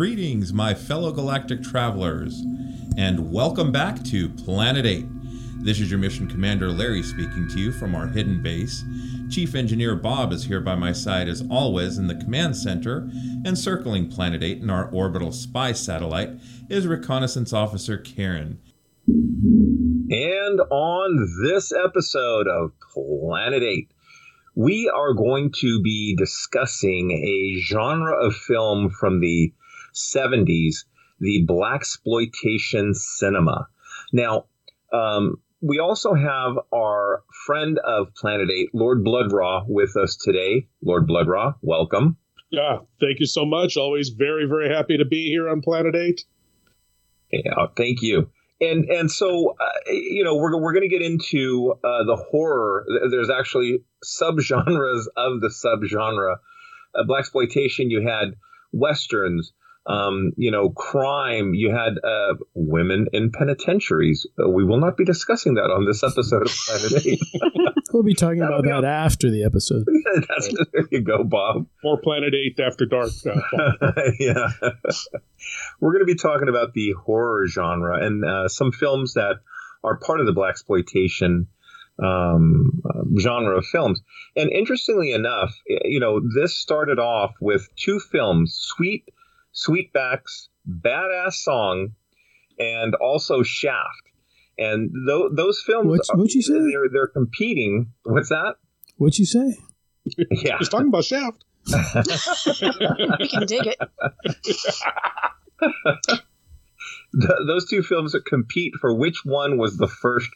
Greetings, my fellow galactic travelers, and welcome back to Planet 8. This is your mission commander Larry speaking to you from our hidden base. Chief Engineer Bob is here by my side as always in the command center, and circling Planet 8 in our orbital spy satellite is Reconnaissance Officer Karen. And on this episode of Planet 8, we are going to be discussing a genre of film from the 70s, the black exploitation cinema. Now, um, we also have our friend of Planet 8, Lord Blood-Rah, with us today. Lord Blood-Rah, welcome. Yeah, thank you so much. Always very, very happy to be here on Planet 8. Yeah, thank you. And and so uh, you know we're we're going to get into uh, the horror. There's actually subgenres of the subgenre. Uh, black exploitation. You had westerns, um, you know, crime. You had uh, women in penitentiaries. Uh, we will not be discussing that on this episode of Planet Eight. we'll be talking about that after the episode. That's, there you go, Bob. More Planet Eight after dark. Uh, yeah, we're going to be talking about the horror genre and uh, some films that are part of the black exploitation um, uh, genre of films. And interestingly enough, you know, this started off with two films, Sweet Sweetback's Badass Song, and also Shaft. And th- those films, What's, what'd you say? They're, they're competing. What's that? What'd you say? Yeah, he's talking about Shaft. we can dig it. Th- those two films compete for which one was the first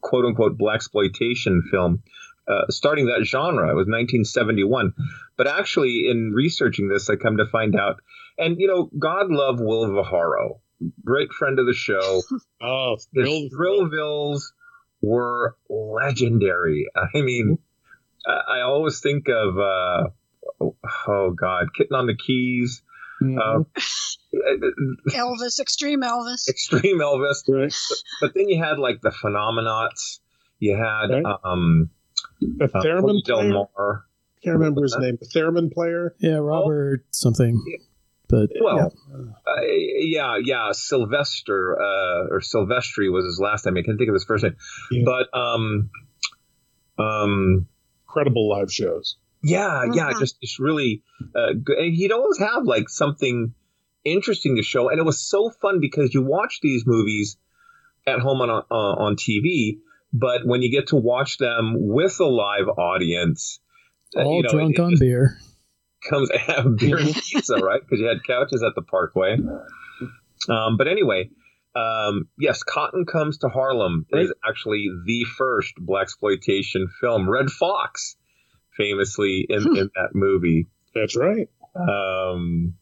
quote unquote black exploitation film uh, starting that genre. It was 1971. But actually, in researching this, I come to find out, and you know, God love Will Viharo, great friend of the show. oh, His Thrillvilles were legendary. I mean, I, I always think of, uh, oh, oh God, Kitten on the Keys. Mm-hmm. Uh, Elvis, Extreme Elvis, Extreme Elvis. Right. But, but, then you had like the Phenomenauts. You had right. um, the theremin uh, Del Mar. Can't remember his name. The theremin player. Yeah, Robert oh. something. But well, yeah, uh, yeah, yeah, Sylvester uh, or Silvestri was his last name. I can't think of his first name. Yeah. But um, um, incredible live shows. Yeah, yeah, Mm-hmm. just just really. Uh, good. He'd always have like something interesting to show, and it was so fun because you watch these movies at home on uh, on TV, but when you get to watch them with a live audience, all you know, drunk it, it on beer, comes have beer and pizza, right? Because you had couches at the Parkway. Um, but anyway, um, yes, Cotton Comes to Harlem is actually the first black exploitation film. Redd Foxx, famously in, Hmm. in that movie. That's right. Um,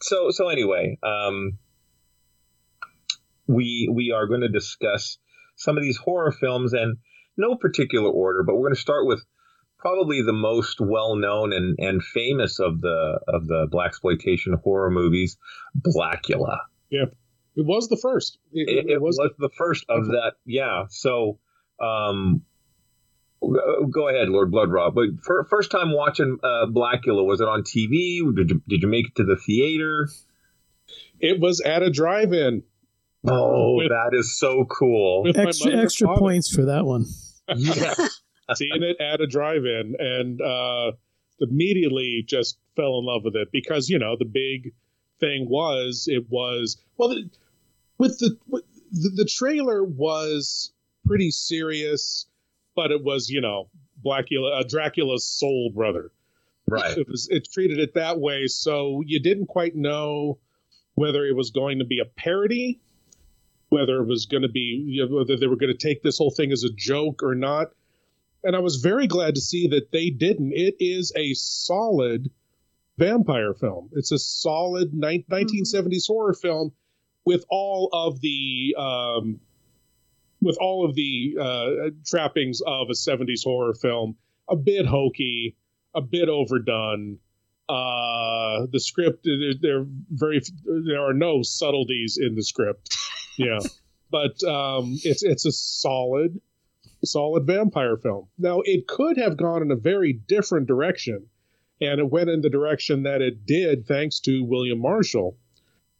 so so anyway, um, we we are going to discuss some of these horror films and no particular order, but we're going to start with probably the most well known and, and famous of the of the black exploitation horror movies, Blacula. Yeah, it was the first. It, it, it was, was, the first of that. Yeah. So. Um, Go ahead, Lord Blood-Rah. But for, first time watching uh, Blacula, was it on TV? Did you did you make it to the theater? It was at a drive-in. Oh, with, that is so cool! Extra extra points for that one. Yeah, seeing it at a drive-in and uh, immediately just fell in love with it because you know the big thing was it was well the, with the with the, the trailer was pretty serious but it was you know Blacula, uh, Dracula's soul brother. Right. It was it treated it that way, so you didn't quite know whether it was going to be a parody, whether it was going to be you know, whether they were going to take this whole thing as a joke or not. And I was very glad to see that they didn't. It is a solid vampire film. It's a solid ni- 1970s horror film with all of the um, with all of the uh, trappings of a 70s horror film. A bit hokey, a bit overdone. Uh, the script, there, there very there are no subtleties in the script. Yeah, but um, it's it's a solid solid vampire film. Now, it could have gone in a very different direction, and it went in the direction that it did thanks to William Marshall,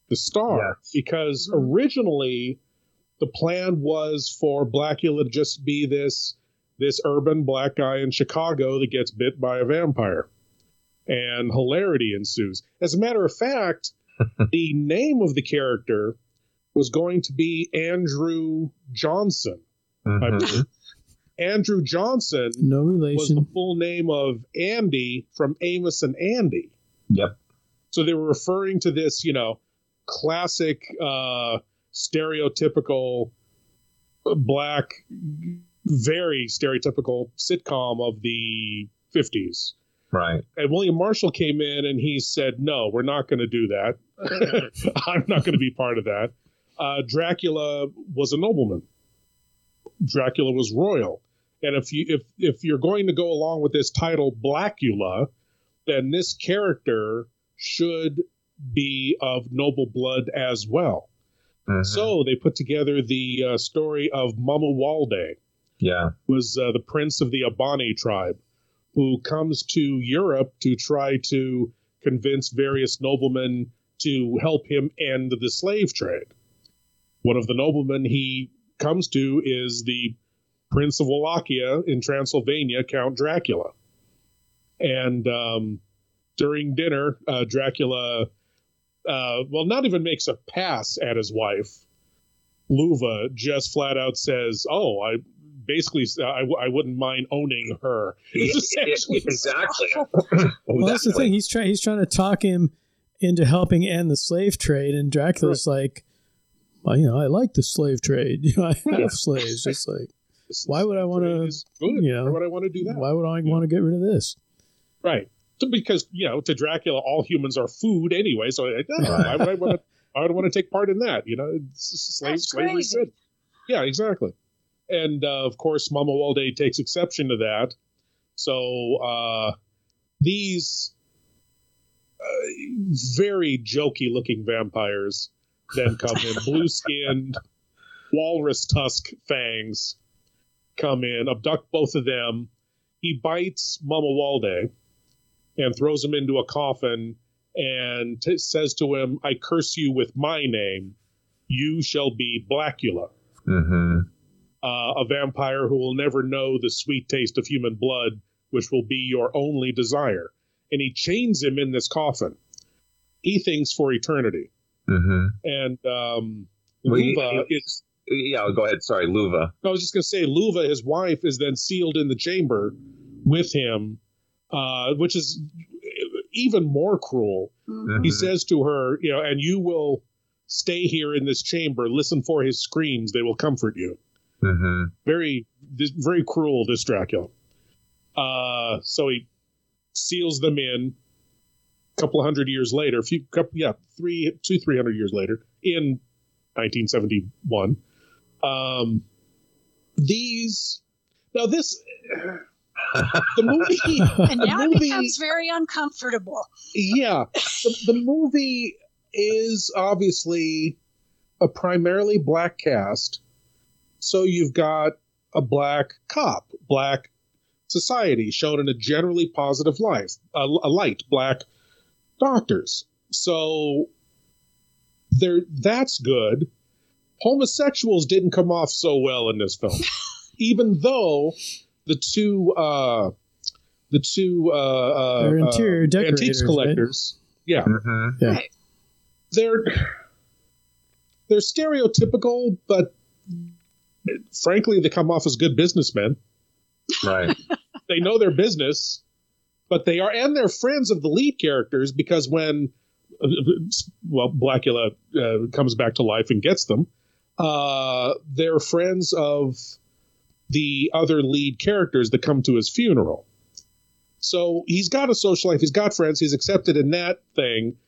the star, yes. because originally the plan was for Blacula to just be this this urban black guy in Chicago that gets bit by a vampire. And hilarity ensues. As a matter of fact, the name of the character was going to be Andrew Johnson, mm-hmm. I believe. Andrew Johnson no relation. was the full name of Andy from Amos and Andy. Yep. So they were referring to this, you know, classic uh, stereotypical black, very stereotypical sitcom of the 50s. Right. And William Marshall came in and he said, No, we're not going to do that. I'm not going to be part of that. Uh, Dracula was a nobleman. Dracula was royal. And if you if if you're going to go along with this title Blacula, then this character should be of noble blood as well. Mm-hmm. So they put together the uh, story of Mamuwalde. Yeah, was uh, the prince of the Abani tribe, who comes to Europe to try to convince various noblemen to help him end the slave trade. One of the noblemen he comes to is the Prince of Wallachia in Transylvania, Count Dracula. And um, during dinner, uh, Dracula, uh, well, not even makes a pass at his wife. Luva just flat out says, "Oh, I basically I, I wouldn't mind owning her." exactly. well, that's the thing. He's trying. He's trying to talk him into helping end the slave trade, and Dracula's right. like, well, you know, I like the slave trade. You know, I have slaves. Just like, why would I want to? You know, why would I want to do that? Why would I yeah. want to get rid of this? Right. Because you know, to Dracula, all humans are food anyway. So right. why would I want to? I would want to take part in that. You know, slave slavery good. Yeah, exactly. And uh, of course, Mamuwalde takes exception to that. So uh, these uh, very jokey looking vampires then come in, blue skinned, walrus tusk fangs come in, abduct both of them. He bites Mamuwalde and throws him into a coffin and t- says to him, I curse you with my name. You shall be Blacula. Mm-hmm. Uh, a vampire who will never know the sweet taste of human blood, which will be your only desire. And he chains him in this coffin. He thinks for eternity. Mm-hmm. And um, Luva is. Yeah, go ahead. Sorry, Luva. I was just going to say, Luva, his wife, is then sealed in the chamber with him, uh, which is even more cruel. Mm-hmm. He says to her, you know, and you will stay here in this chamber, listen for his screams, they will comfort you. Mm-hmm. Very, very cruel, this Dracula. Uh, so he seals them in a couple hundred years later, a few, couple, yeah, three, two, three hundred years later, in 1971. Um, these now this the movie and now movie, it becomes very uncomfortable. Yeah, the, the movie is obviously a primarily black cast, so you've got a black cop, black society shown in a generally positive life, a, a light, black doctors. So there, that's good. Homosexuals didn't come off so well in this film, even though the two uh, the two uh, uh, they're interior uh, antiques collectors, right? yeah, mm-hmm. yeah, they're they're stereotypical, but frankly, they come off as good businessmen. Right. they know their business, but they are, and they're friends of the lead characters because when, well, Blackula uh, comes back to life and gets them, uh, they're friends of the other lead characters that come to his funeral. So he's got a social life. He's got friends. He's accepted in that thing.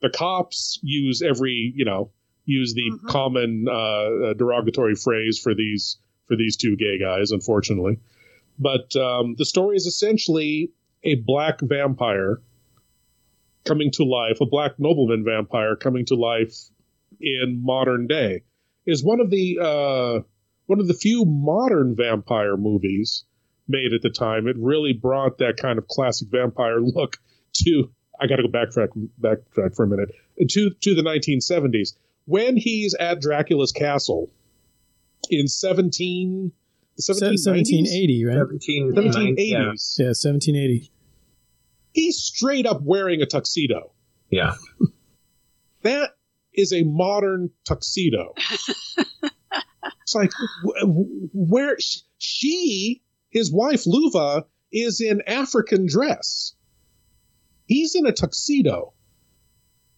The cops use every, you know, use the mm-hmm. common uh, derogatory phrase for these for these two gay guys, unfortunately. But um, the story is essentially a black vampire coming to life, a black nobleman vampire coming to life in modern day. Is one of the uh, one of the few modern vampire movies made at the time. It really brought that kind of classic vampire look to. I got to go backtrack backtrack for a minute to to the 1970s when he's at Dracula's castle in 17 1780, right? 1780s. Yeah. yeah, 1780. He's straight up wearing a tuxedo. Yeah. that is a modern tuxedo. it's like where she, his wife Luva, is in African dress. He's in a tuxedo.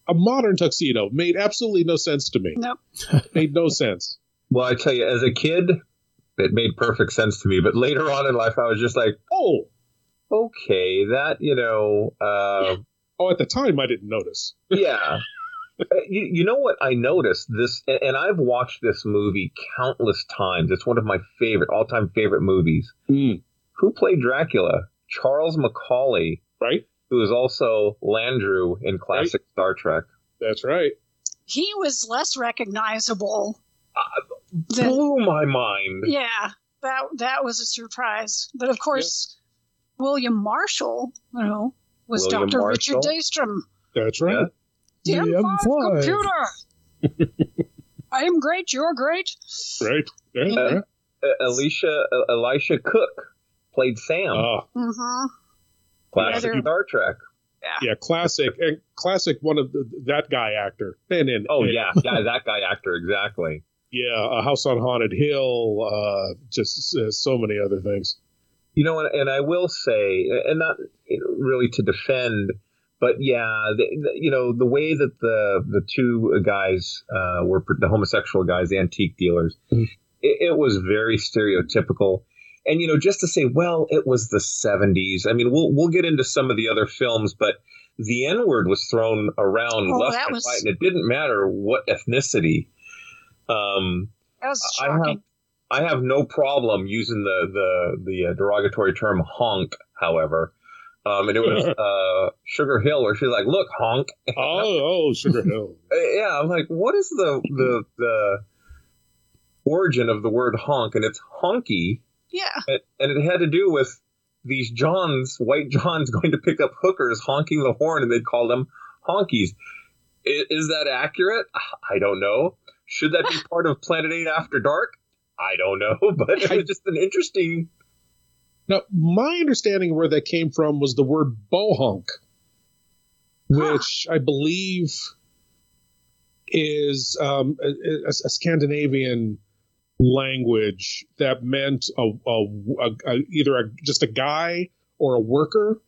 A modern tuxedo made absolutely no sense to me. Nope. made no sense. Well, I tell you, as a kid, it made perfect sense to me. But later on in life, I was just like, oh, okay, that, you know. Uh, oh, at the time, I didn't notice. yeah. Uh, you, you know what I noticed this, and I've watched this movie countless times. It's one of my favorite, all-time favorite movies. Mm. Who played Dracula? Charles Macaulay, right? Who is also Landru in classic right. Star Trek. That's right. He was less recognizable blew my mind. Yeah, that that was a surprise. But of course, yeah. William Marshall, you know, was William Dr. Marshall. Richard Daystrom. That's right. Yeah. DM5 computer. I am great. You're great. Right. Yeah. Uh, uh, Alicia uh, Elisha Cook played Sam. Oh. Mm-hmm. Classic yeah, Star Trek. Yeah. yeah, classic and classic. One of the, that guy actor. And in oh yeah, yeah, that guy actor exactly. Yeah, a House on Haunted Hill, uh, just uh, so many other things. You know, and, and I will say, and not really to defend, but yeah, the, the, you know, the way that the the two guys uh, were the homosexual guys, the antique dealers, mm-hmm. it, it was very stereotypical and you know just to say well it was the 70s i mean we'll we'll get into some of the other films but the n word was thrown around oh, left and was... right and it didn't matter what ethnicity um, that was shocking. I have, I have no problem using the the the uh, derogatory term honk. However, um, and it was uh, Sugar Hill where she's like, "Look, honk." Oh, oh, Sugar Hill. yeah, I'm like, what is the the the origin of the word honk? And it's honky. Yeah. And, and it had to do with these Johns, white Johns, going to pick up hookers honking the horn, and they'd call them honkies. Is, is that accurate? I don't know. Should that be part of Planet 8 After Dark? I don't know, but it was just an interesting. Now, my understanding of where that came from was the word bohunk, which I believe is um, a, a, Scandinavian language that meant a, a, either just a guy or a worker,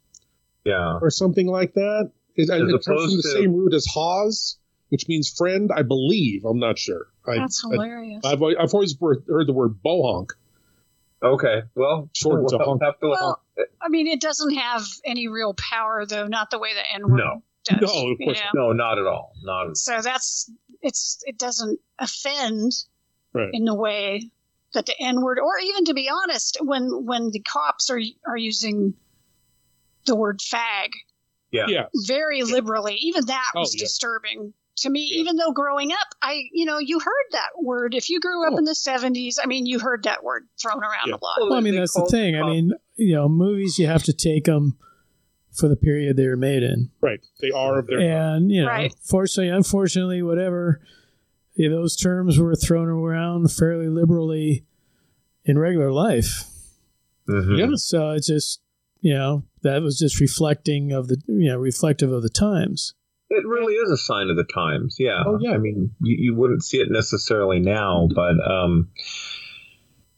yeah, or something like that. It, it comes from the to, same root as Hawes which means friend, I believe. I'm not sure. That's I, hilarious. I, have I've always heard the word bohonk. Okay, well, short we'll honk. Uh, well, I mean, it doesn't have any real power, though. Not the way the N word no. does. No, of course, no, not at all. Not. At all. So that's it's it doesn't offend right. in the way that the N word, or even to be honest, when when the cops are are using the word fag, yeah, yeah. very liberally, even that oh, was oh, yeah. disturbing to me, even though growing up, I, you know, you heard that word. If you grew up oh. in the 70s, I mean, you heard that word thrown around yeah. a lot. Well, I mean, that's the thing. I mean, you know, movies, you have to take them for the period they were made in. Right. They are of their And, you know, right. fortunately, unfortunately, whatever, you know, those terms were thrown around fairly liberally in regular life. Mm-hmm. Yeah. So it's just, you know, that was just reflecting of the, you know, reflective of the times. It really is a sign of the times. Yeah. Oh, yeah. I mean, you, you wouldn't see it necessarily now, but um,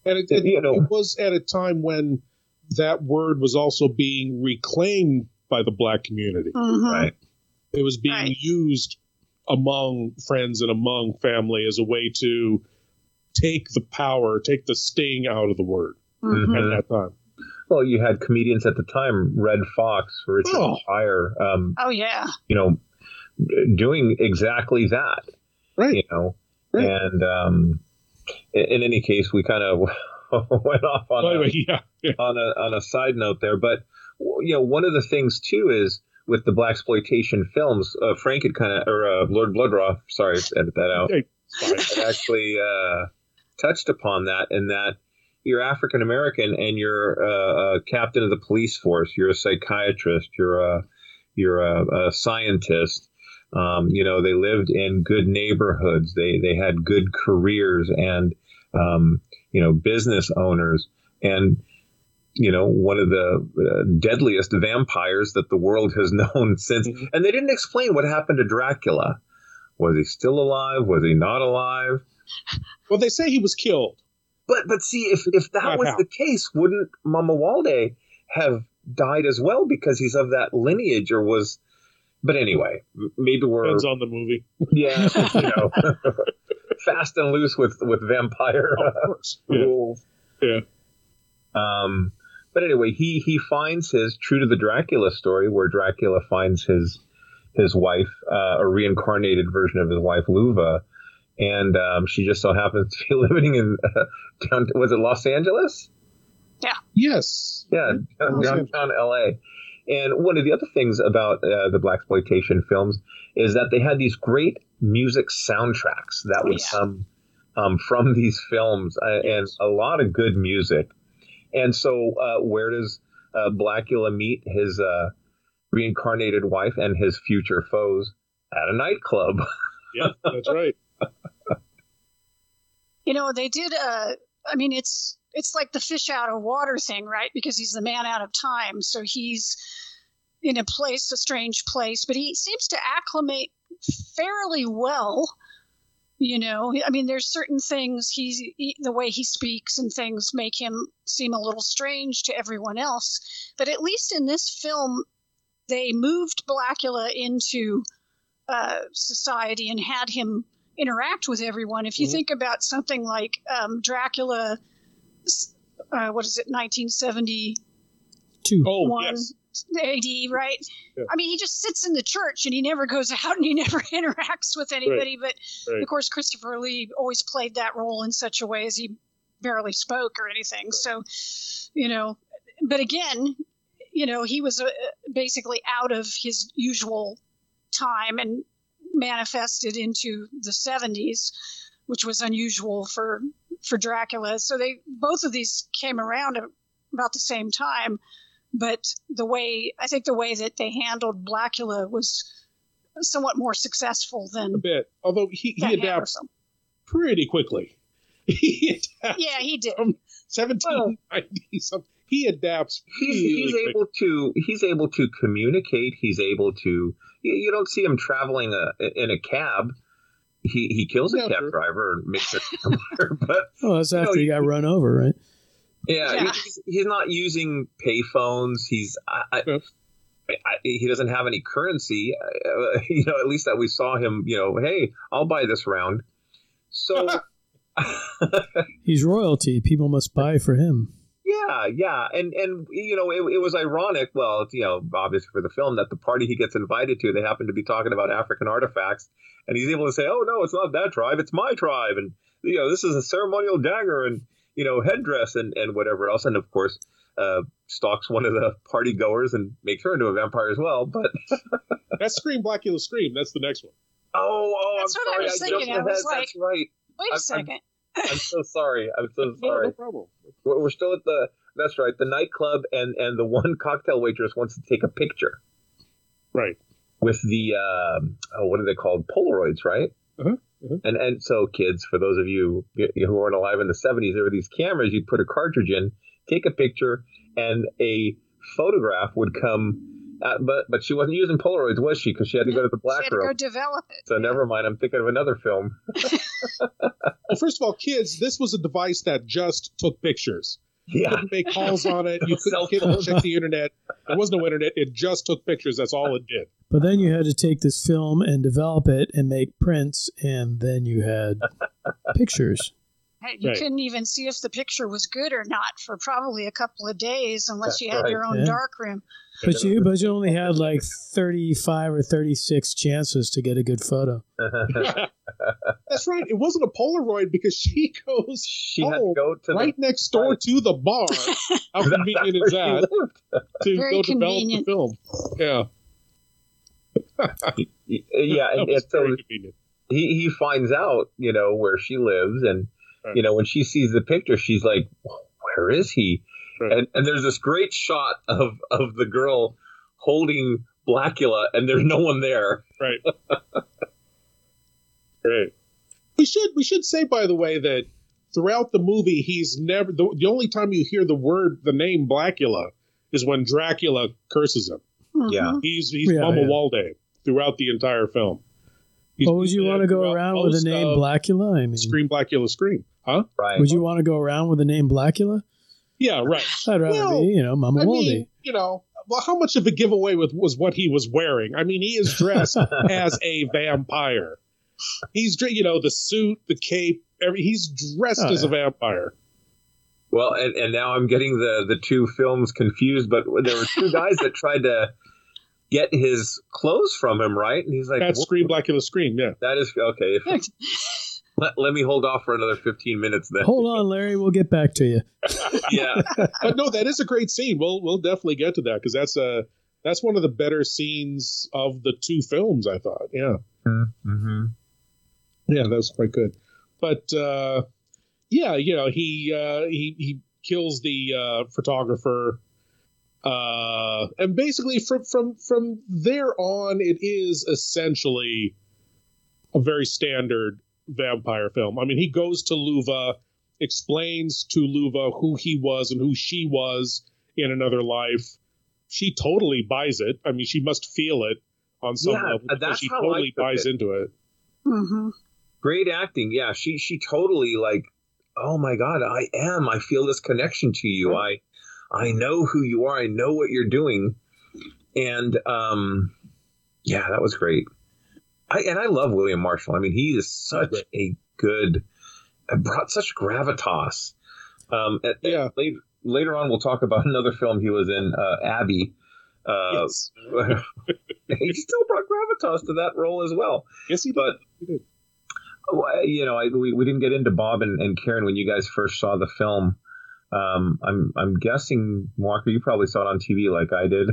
and it, it, you know, it was at a time when that word was also being reclaimed by the black community. Mm-hmm. Right. It was being right. used among friends and among family as a way to take the power, take the sting out of the word mm-hmm. at that time. Well, you had comedians at the time, Redd Foxx, Richard oh. Pryor. Um, oh yeah. You know, doing exactly that. Right. You know, right. and um, in, in, any case, we kind of went off on a, yeah, yeah. on a on a side note there, but you know, one of the things too is with the black exploitation films, uh, Frank had kind of, or uh, Lord Blood-Rah, sorry, edit that out. Hey, actually uh, touched upon that in that you're African American and you're uh, a captain of the police force. You're a psychiatrist. You're a you're a, a scientist. Um, you know, they lived in good neighborhoods. They they had good careers and um, you know business owners and you know one of the uh, deadliest vampires that the world has known since. Mm-hmm. And they didn't explain what happened to Dracula. Was he still alive? Was he not alive? Well, they say he was killed. But but see, if if that was the case, wouldn't Mamuwalde have died as well because he's of that lineage, or was? But anyway, maybe we're depends on the movie. Yeah, you know, fast and loose with with vampire oh, rules. Yeah. yeah. Um, but anyway, he he finds his true to the Dracula story, where Dracula finds his his wife, uh, a reincarnated version of his wife Luva, and um, she just so happens to be living in uh, down. Was it Los Angeles? Yeah. Yes. Yeah, down, downtown LA. And one of the other things about uh, the black exploitation films is that they had these great music soundtracks that would oh, yeah. come um, from these films, uh, and a lot of good music. And so, uh, where does uh, Blacula meet his uh, reincarnated wife and his future foes? At a nightclub. yeah, that's right. you know, they did. Uh, I mean, it's it's like the fish out of water thing, right? Because he's the man out of time, so he's in a place, a strange place, but he seems to acclimate fairly well. You know, I mean, there's certain things he's he, the way he speaks and things make him seem a little strange to everyone else. But at least in this film, they moved Blacula into uh, society and had him interact with everyone. If you mm-hmm. think about something like um, Dracula, uh, what is it, 1972? Oh, yes. AD, right? Yeah. I mean, he just sits in the church and he never goes out and he never interacts with anybody. Right. But right. of course, Christopher Lee always played that role in such a way as he barely spoke or anything. Right. So, you know, but again, you know, he was uh, basically out of his usual time and manifested into the 70s, which was unusual for for Dracula. So they both of these came around about the same time, but the way I think the way that they handled Blacula was somewhat more successful than a bit. Although he, he adapts pretty quickly. he adapts yeah, he did. From 1790 something. He adapts. He's, he's able to he's able to communicate. He's able to you, you don't see him traveling a, in a cab. He he kills a cab driver and makes it but oh, that's after know, he got run over, right? Yeah, yeah. He's, he's, not using payphones. He's I, I. I, he doesn't have any currency. Uh, you know, at least that we saw him. You know, hey, I'll buy this round. So he's royalty. People must buy for him. Yeah, yeah, and and you know it, it was ironic. Well, you know, obviously for the film that the party he gets invited to, they happen to be talking about African artifacts, and he's able to say, "Oh no, it's not that tribe, it's my tribe," and you know, this is a ceremonial dagger and you know headdress and and whatever else, and of course. Uh, stalks one of the party goers and makes her into a vampire as well. But that's Scream Blacula Scream. That's the next one. Oh, oh, that's I'm sorry. I was thinking. I, was like, that's right. Wait a I'm, second. I'm, I'm so sorry. I'm so sorry. No, no problem. We're, still at the that's right. The nightclub and and the one cocktail waitress wants to take a picture. Right. With the uh, oh, what are they called? Polaroids, right? Uh-huh. Uh-huh. And and so kids, for those of you who weren't alive in the '70s, there were these cameras. You'd put a cartridge in, take a picture, and a photograph would come. Uh, but but she wasn't using Polaroids, was she? Because she had to go to the black she had room. To go develop it. So yeah. never mind. I'm thinking of another film. well, first of all, kids, this was a device that just took pictures. You yeah. couldn't make calls on it. You couldn't check the internet. There was no internet. It just took pictures. That's all it did. But then you had to take this film and develop it and make prints, and then you had pictures. You right. couldn't even see if the picture was good or not for probably a couple of days unless That's you had right. your own yeah. dark room. But you, but you only had like thirty-five or thirty-six chances to get a good photo. That's right. It wasn't a Polaroid because she goes. She had to go to right the, next door right. to the bar. How convenient is that to Very go convenient. develop the film? Yeah. yeah, and, and so he he finds out, you know, where she lives, and right. you know, when she sees the picture, she's like, "Where is he?" Right. And and there's this great shot of of the girl holding Blacula, and there's no one there. Right. Great. We should we should say, by the way, that throughout the movie, he's never the, the only time you hear the word the name Blacula is when Dracula curses him. Mm-hmm. Yeah, he's he's yeah, Mama yeah. Walde throughout the entire film. He's, oh, would you want to go around with the name Blacula? I mean, scream Blacula, scream, huh? Right. Would you want to go around with the name Blacula? Yeah, right. I'd rather well, be, you know, Mama I Mean, you know, well, how much of a giveaway with, was what he was wearing? I mean, he is dressed as a vampire. He's, you know, the suit, the cape, every, he's dressed oh, as yeah. a vampire. Well, and, and now I'm getting the, the two films confused, but there were two guys that tried to get his clothes from him, right? And he's like, "That's Scream Blacula Scream." Yeah, that is okay. let, let me hold off for another 15 minutes then. Hold on, Larry. We'll get back to you. yeah. but no, that is a great scene. We'll we'll definitely get to that because that's a that's one of the better scenes of the two films. I thought. Yeah. Mm-hmm. Yeah, that was quite good. But uh, yeah, you know, he uh, he he kills the uh, photographer. Uh, and basically from from from there on, it is essentially a very standard vampire film. I mean, he goes to Luva, explains to Luva who he was and who she was in another life. She totally buys it. I mean, she must feel it on some yeah, level because she totally buys it. into it. Mm-hmm. Great acting. Yeah, she she totally like, oh my god, I am. I feel this connection to you. I I know who you are. I know what you're doing. And um, yeah, that was great. I, and I love William Marshall. I mean, he is such a good, uh, brought such gravitas. Um, at, yeah. At later, later on, we'll talk about another film he was in, uh, Abby. Uh, yes. he still brought gravitas to that role as well. Yes, he but, did. He did. You know, I, we, we didn't get into Bob and, and Karen when you guys first saw the film. Um, I'm I'm guessing Walker, you probably saw it on TV like I did.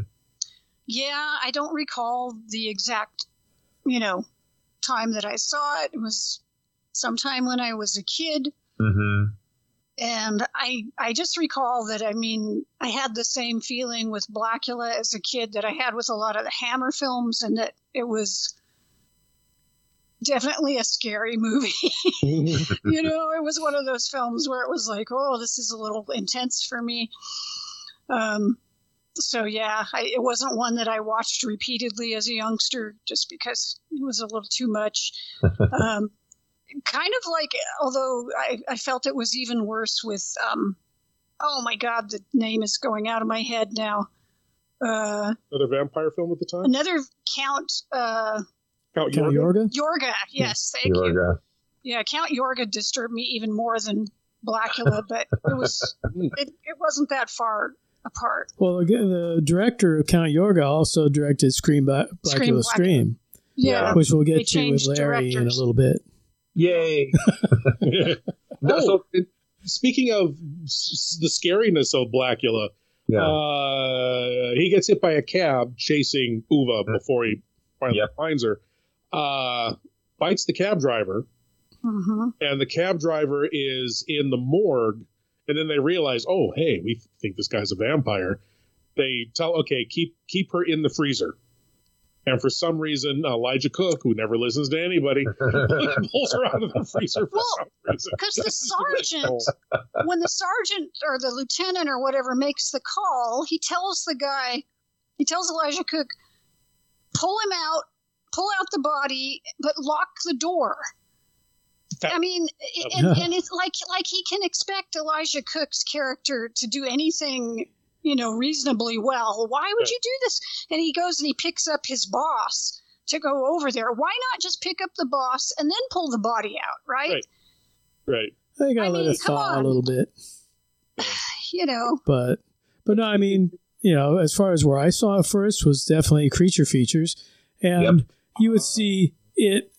Yeah, I don't recall the exact you know, time that I saw it. It was sometime when I was a kid. Mm-hmm. And I, I just recall that, I mean, I had the same feeling with Blacula as a kid that I had with a lot of the Hammer films, and that it was definitely a scary movie. you know, it was one of those films where it was like, oh, this is a little intense for me. Um, so yeah, I, it wasn't one that I watched repeatedly as a youngster, just because it was a little too much. um, kind of like, although I, I, felt it was even worse with, um, oh my God, the name is going out of my head now. Uh, another vampire film at the time. Another Count. Uh, Count Yorga. Yorga, yes, thank Yorga. you. Yeah, Count Yorga disturbed me even more than Blacula, but it was it, it wasn't that far apart. Well, again, the director of Count Yorga also directed Scream Black Scream, Scream yeah, which we'll get to with Larry directors. in a little bit. Yay! no, so speaking of s- the scariness of Blacula, yeah. Uh, he gets hit by a cab chasing Luva mm-hmm. before he finally yep. finds her. Uh, bites the cab driver, mm-hmm. and the cab driver is in the morgue and then they realize, oh, hey, we think this guy's a vampire. They tell, okay, keep keep her in the freezer. And for some reason, Elijah Cook, who never listens to anybody, pulls her out of the freezer for well. Because the sergeant, when the sergeant or the lieutenant or whatever makes the call, he tells the guy, he tells Elijah Cook, pull him out, pull out the body, but lock the door. I mean, oh, and, and, it's like like he can expect Elijah Cook's character to do anything, you know, reasonably well. Why would right. you do this? And he goes and he picks up his boss to go over there. Why not just pick up the boss and then pull the body out, right? Right. Right. I gotta I let mean, it thaw a little bit. You know. But but no, I mean, you know, as far as where I saw it first was definitely creature features, and yep. you would see it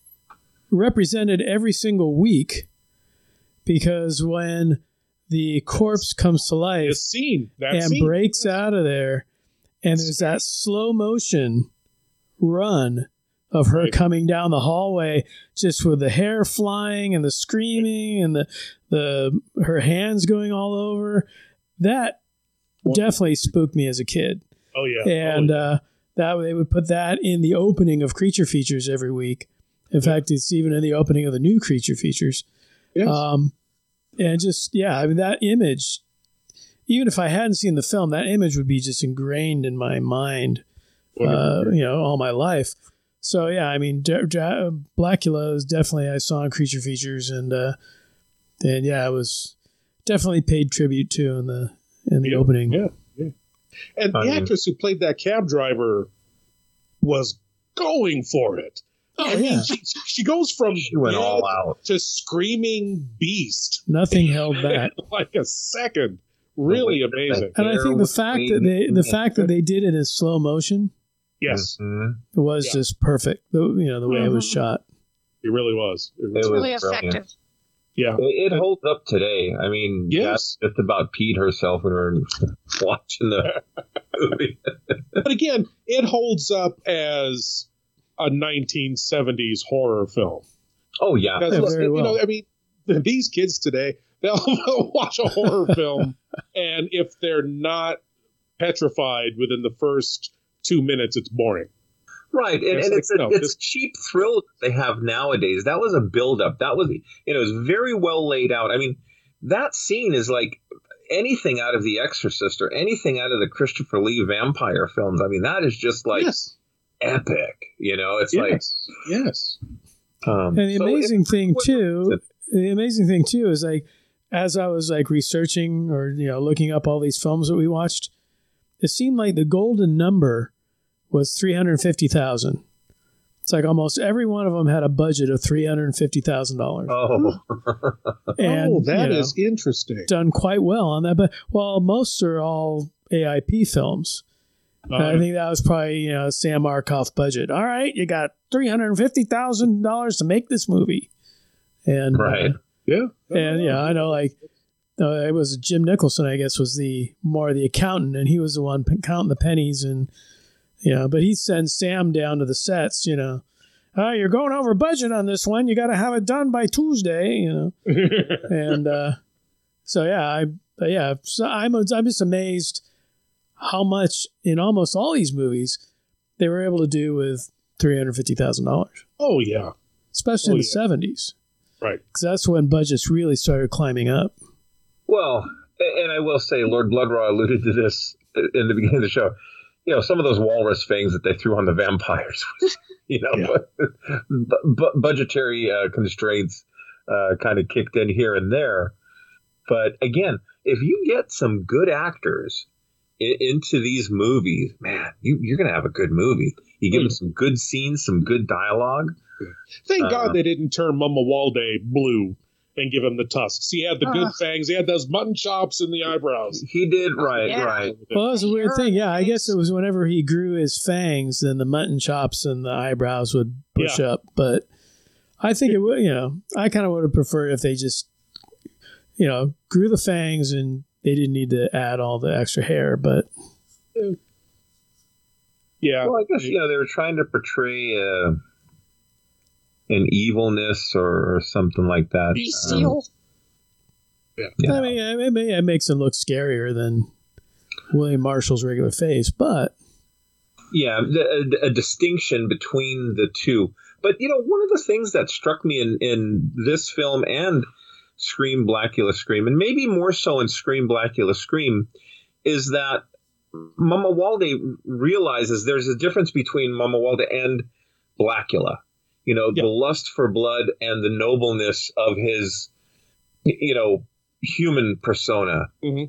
represented every single week because when the corpse comes to life scene, and scene. breaks out of there, and there's that slow motion run of her right. coming down the hallway just with the hair flying and the screaming and the the her hands going all over that definitely spooked me as a kid oh yeah and oh, yeah. Uh, that they would put that in the opening of creature features every week in yeah. fact it's even in the opening of the new creature features yes. um and just yeah i mean that image even if i hadn't seen the film that image would be just ingrained in my mind uh, you know all my life so yeah, I mean, D- D- Blacula is definitely I saw in Creature Features, and uh, and yeah, it was definitely paid tribute to in the in the yeah, opening. Yeah, yeah. And the actress who played that cab driver was going for it. Oh, I mean, yeah. she, she goes from she went all out to screaming beast. Nothing held back. like a second. Really amazing. And I think the fact that they the fact that they did it in slow motion Yes, mm-hmm. it was yeah. just perfect. The you know the way mm-hmm. it was mm-hmm. shot. It really was. It, was really effective. Yeah, it, it, holds up today. I mean, yes, just about Pete herself when we were watching the movie. but again, it holds up as a 1970s horror film. Oh yeah, yeah look, you well. know, I mean, these kids today they'll watch a horror film, and if they're not petrified within the first two minutes, it's boring. Right, and, and like, it's a, no, it's just, cheap thrill they have nowadays. That was a buildup. That was you know it was very well laid out. I mean, that scene is like anything out of The Exorcist or anything out of the Christopher Lee vampire films. I mean, that is just like yes. Epic. You know, it's yes. like yes. Um, and the so amazing thing too, the amazing thing too is like as I was like researching or you know looking up all these films that we watched, it seemed like the golden number was 350,000. It's like almost every one of them had a budget of three hundred and fifty thousand dollars. Oh, and, oh, that you know, is interesting. Done quite well on that, but well, most are all AIP films. Uh, I think that was probably you know Sam Arkoff budget. All right, you got three hundred fifty thousand dollars to make this movie, and right, uh, yeah, and yeah, I know like uh, it was Jim Nicholson, I guess, was the more the accountant, and he was the one counting the pennies, and you know, but he sends Sam down to the sets, you know. Uh, you're going over budget on this one. You got to have it done by Tuesday, you know. and uh, so yeah, I yeah, so I'm I'm just amazed how much in almost all these movies they were able to do with three hundred fifty thousand dollars. Oh yeah, especially oh, in the seventies, yeah. right? Because that's when budgets really started climbing up. Well, and I will say, Lord Blood-Rah alluded to this in the beginning of the show. You know, some of those walrus fangs that they threw on the vampires, you know, yeah. but, but budgetary uh, constraints uh, kind of kicked in here and there. But again, if you get some good actors in, into these movies, man, you, you're going to have a good movie. You give them some good scenes, some good dialogue. Thank uh, God they didn't turn Mamuwalde blue and give him the tusks. He had the good uh, fangs. He had those mutton chops in the eyebrows. He did right, yeah. right. Well, that's a weird thing. Yeah, I guess it was whenever he grew his fangs, then the mutton chops and the eyebrows would push yeah. up. But I think it would. You know, I kind of would have preferred if they just, you know, grew the fangs and they didn't need to add all the extra hair. But yeah, well, I guess you know they were trying to portray. Uh, an evilness or, or something like that. Bestial. Um, yeah. I mean, it, it makes him look scarier than William Marshall's regular face, but yeah, a, a, distinction between the two. But you know, one of the things that struck me in in this film and Scream Blacula, Scream, and maybe more so in Scream Blacula, Scream, is that Mamuwalde realizes there's a difference between Mamuwalde and Blacula. you know, the lust for blood and the nobleness of his, you know, human persona. Mm-hmm.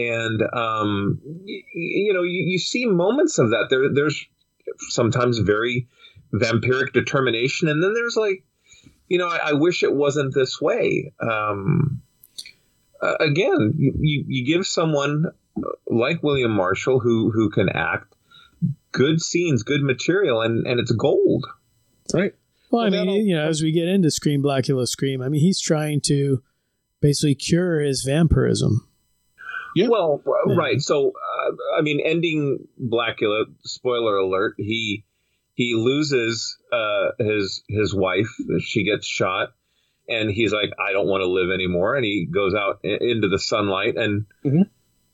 And, um, you, you know, you, you, see moments of that. There, there's sometimes very vampiric determination. And then there's like, you know, I, I wish it wasn't this way. Um, uh, again, you, you, you give someone like William Marshall who who can act good scenes, good material, and and it's gold. Right. Well, I mean, you know, as we get into Scream, Blacula Scream, I mean, he's trying to basically cure his vampirism. Yeah. Well, yeah. right. So, uh, I mean, ending Blacula. Spoiler alert. He he loses uh, his his wife. She gets shot, and he's like, I don't want to live anymore. And he goes out into the sunlight, and mm-hmm.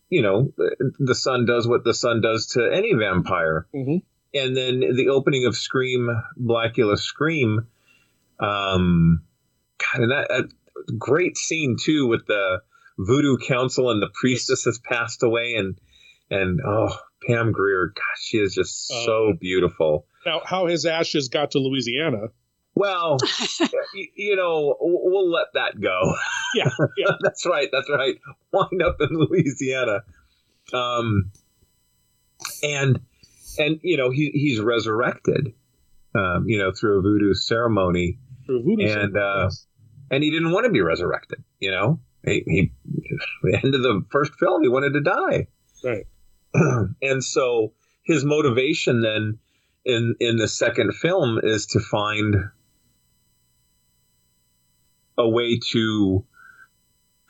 you know, the sun does what the sun does to any vampire. Mm-hmm. And then the opening of Scream, Blacula Scream. Um, God, and that, great scene too with the voodoo council and the priestess has passed away, and and oh, Pam Grier, gosh, she is just so uh, beautiful. Now, how his ashes got to Louisiana? Well, you know, we'll let that go. Yeah, yeah. that's right. That's right. Wind up in Louisiana, um, and and you know he he's resurrected, um, you know, through a voodoo ceremony, through voodoo and ceremony, uh, and he didn't want to be resurrected. You know, he, he the end of the first film he wanted to die, right, and so his motivation then in in the second film is to find a way to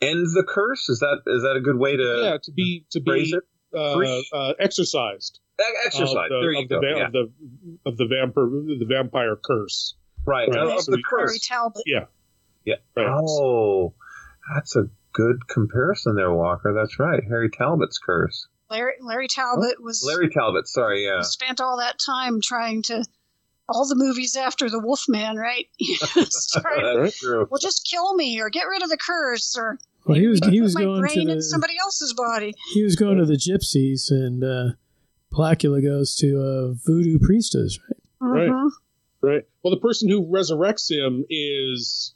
end the curse. Is that is that a good way to yeah to be to be uh, uh, exorcised exercise. The, there you of go. The, yeah. Of the of the vampire the vampire curse. Right. right. Of the curse. Harry Talbot. Yeah. Yeah. Right. Oh, that's a good comparison there, Walker. That's right. Harry Talbot's curse. Larry Larry Talbot was Larry Talbot. Sorry, yeah. Spent all that time trying to all the movies after the Wolfman, right? That's true. Well, just kill me or get rid of the curse or. Well, he was he was my going brain to in the, somebody else's body. He was going to the gypsies, and uh, Blacula goes to a voodoo priestess, right? Mhm. Right. Right. Well, the person who resurrects him is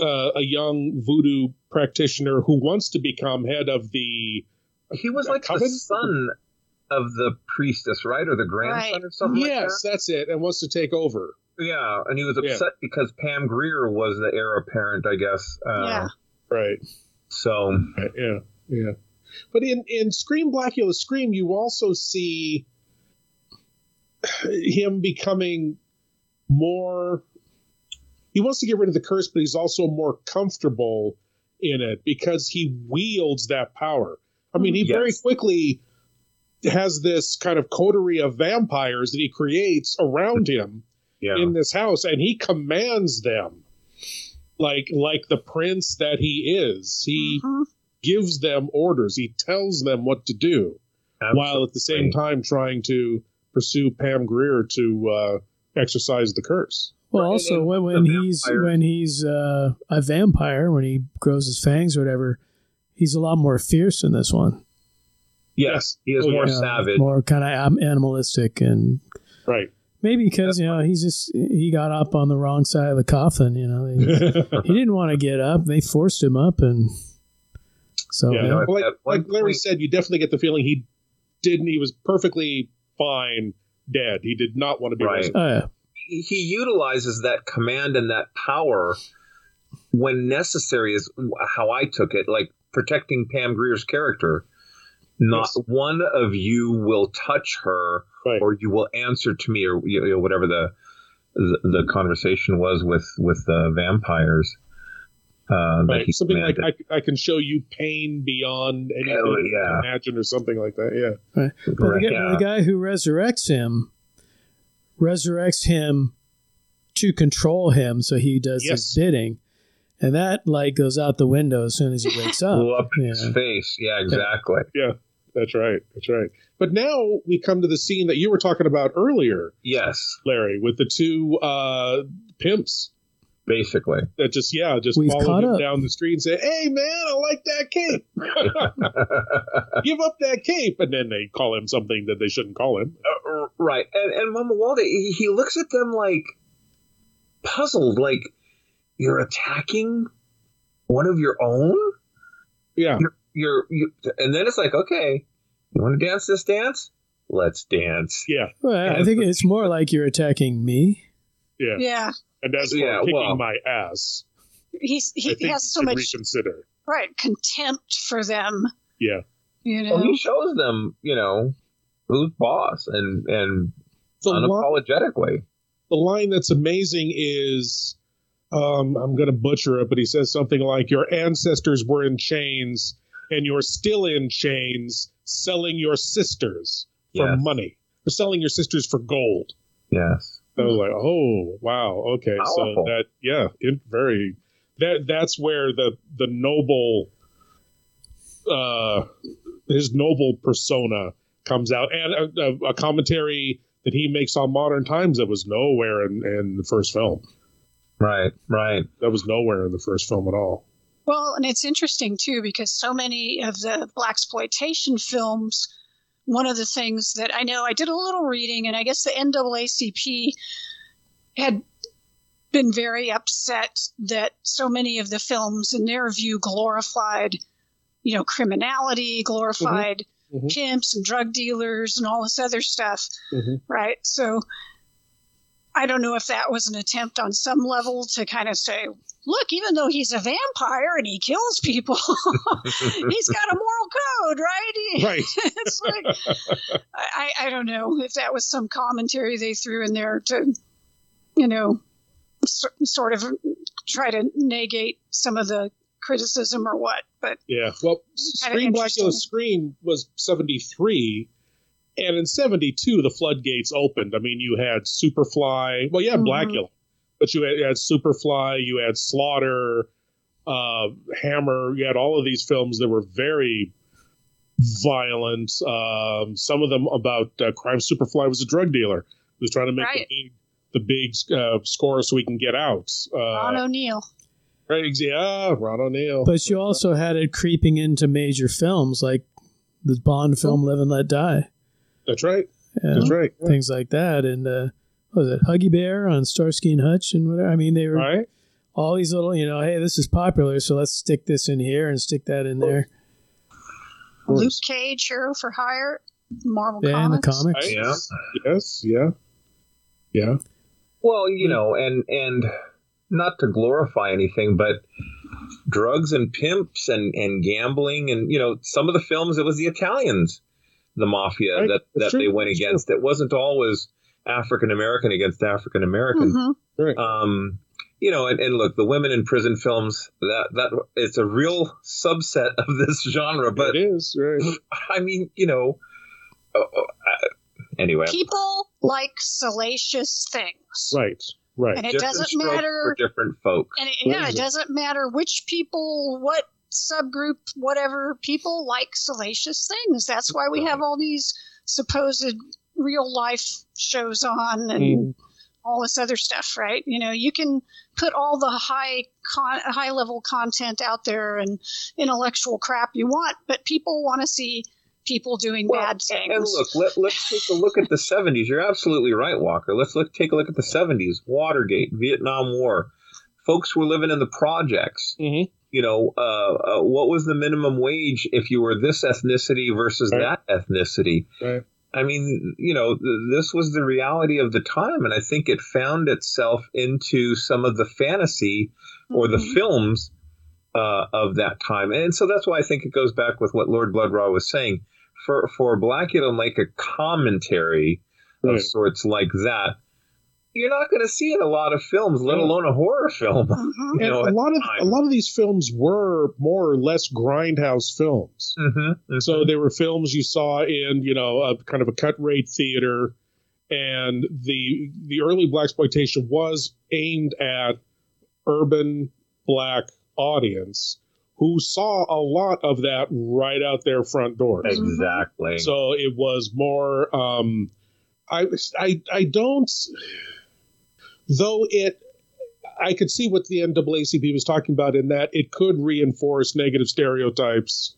uh, a young voodoo practitioner who wants to become head of the. He was like the son of the priestess, right, or the grandson Right. or something like Yes, that. that's it, and wants to take over. Yeah, and he was Yeah. upset because Pam Grier was the heir apparent, I guess. Uh, Yeah. Right. So Right, Yeah. Yeah. But in in Scream Blacula Scream, you also see him becoming more. He wants to get rid of the curse, but he's also more comfortable in it because he wields that power. I mean, he very quickly has this kind of coterie of vampires that he creates around him yeah, in this house, and he commands them like like the prince that he is. He Mhm. gives them orders. He tells them what to do, while at the same time trying to pursue Pam Grier to uh, exercise the curse. Well, Right, also when, when he's vampire- when he's uh, a vampire, when he grows his fangs or whatever, he's a lot more fierce in this one. yes, he is Oh, more You know, savage. more kind of animalistic, and Right. maybe because you know he's just he got up on the wrong side of the coffin. You know, he, he didn't want to get up. They forced him up, and so yeah. yeah. know, like, like Larry said, you definitely get the feeling he didn't. He was perfectly fine dead. He did not want to be Right. oh yeah, he utilizes that command and that power when necessary is how I took it, like protecting Pam Grier's character. Not Yes. one of you will touch her, Right. or you will answer to me, or you know, whatever the, the the conversation was with with the vampires. Uh, Right. he Something like. I, I can show you pain beyond anything Oh, you yeah. can imagine, or something like that. Yeah. right. But the, Right, guy, yeah. the guy who resurrects him resurrects him to control him, so he does Yes. his bidding, and that light goes out the window as soon as he wakes up. blew up in Yeah. his face. Yeah, exactly. Yeah. That's right. That's right. But now we come to the scene that you were talking about earlier, Yes, Larry, with the two uh, pimps basically. that just yeah just We've follow him up. down the street and say, "Hey man, I like that cape. Give up that cape." And then they call him something that they shouldn't call him. Uh, right, and and Mamuwalde, he, he looks at them like puzzled, like you're attacking one of your own. Yeah. You're, you're you, and then it's like, okay, you want to dance this dance? Let's dance. Yeah. Well, I think it's more like you're attacking me. Yeah. Yeah. And as for Yeah, kicking well- my ass, He's I he has you so much reconsider. right contempt for them. Yeah. You know, well, he shows them, you know, who's boss and and the unapologetic li- way. The line that's amazing is, um, I'm going to butcher it, but he says something like, "Your ancestors were in chains, and you're still in chains, selling your sisters for yes. money, or selling your sisters for gold." Yes. I was like, "Oh, wow, okay." Powerful. So that, yeah, it very that that's where the the noble, uh, his noble persona comes out, and a, a, commentary that he makes on modern times that was nowhere in, in the first film. Right, right. That was nowhere in the first film at all. Well, and it's interesting too because so many of the black exploitation films. One of the things that I know, I did a little reading, and I guess the NAACP had been very upset that so many of the films, in their view, glorified, you know, criminality, glorified mm-hmm mm-hmm. pimps and drug dealers and all this other stuff, mm-hmm. right? So I don't know if that was an attempt on some level to kind of say, look, even though he's a vampire and he kills people, he's got a moral code, right? He, right. it's like, I, I don't know if that was some commentary they threw in there to, you know, so, sort of try to negate some of the criticism or what. But yeah, well, Scream Blacula Scream was seventy three, and in seventy two the floodgates opened. I mean, you had Superfly. Well, you had mm-hmm. Blacula, but you had, you had, Superfly. You had Slaughter, uh, Hammer. You had all of these films that were very violent. Um, some of them about uh, crime. Superfly was a drug dealer who was trying to make right. the big the big uh, score so we can get out. Uh, Ron O'Neal. Right, yeah, Ron O'Neal. But you also had it creeping into major films like the Bond film "Live and Let Die." That's right. Yeah, That's right. Things like that, and uh, what was it Huggy Bear on Starsky and Hutch and whatever? I mean, they were right. all these little, you know, hey, this is popular, so let's stick this in here and stick that in there. Luke Cage, Hero for Hire, Marvel yeah, Comics. the comics. Right? Yeah. Yes. Yeah. Yeah. Well, you know, and and not to glorify anything, but drugs and pimps and, and gambling and you know some of the films it was the Italians, the mafia right. that that they went against. It wasn't always African American against African American. Mm-hmm. Right. Um, you know, and, and look, the women in prison films that that it's a real subset of this genre, but it is right. I mean, you know. Uh, uh, anyway, people like salacious things, right? Right. And it different doesn't matter for different folk. And it, yeah, it doesn't matter which people, what subgroup, whatever people like salacious things. That's why we have all these supposed real life shows on and mm. all this other stuff, right? You know, you can put all the high con- high level content out there and intellectual crap you want, but people want to see people doing well, bad things. And look, let, let's take a look at the 70s. You're absolutely right, Walker. Let's look, take a look at the 70s. Watergate, Vietnam War. Folks were living in the projects. Mm-hmm. You know, uh, uh, what was the minimum wage if you were this ethnicity versus right. that ethnicity? Right. I mean, you know, th- this was the reality of the time, and I think it found itself into some of the fantasy or mm-hmm. the films uh, of that time. And so that's why I think it goes back with what Lord Blood-Rah was saying. For for Blacula to make a commentary right. of sorts like that, you're not going to see in a lot of films, let alone a horror film. Mm-hmm. You know, a lot of time. a lot of these films were more or less grindhouse films. Mm-hmm. Mm-hmm. So they were films you saw in you know a kind of a cut rate theater, and the the early black exploitation was aimed at urban black audience who saw a lot of that right out their front doors. Exactly. So it was more. Um, I I I don't. Though it, I could see what the NAACP was talking about in that it could reinforce negative stereotypes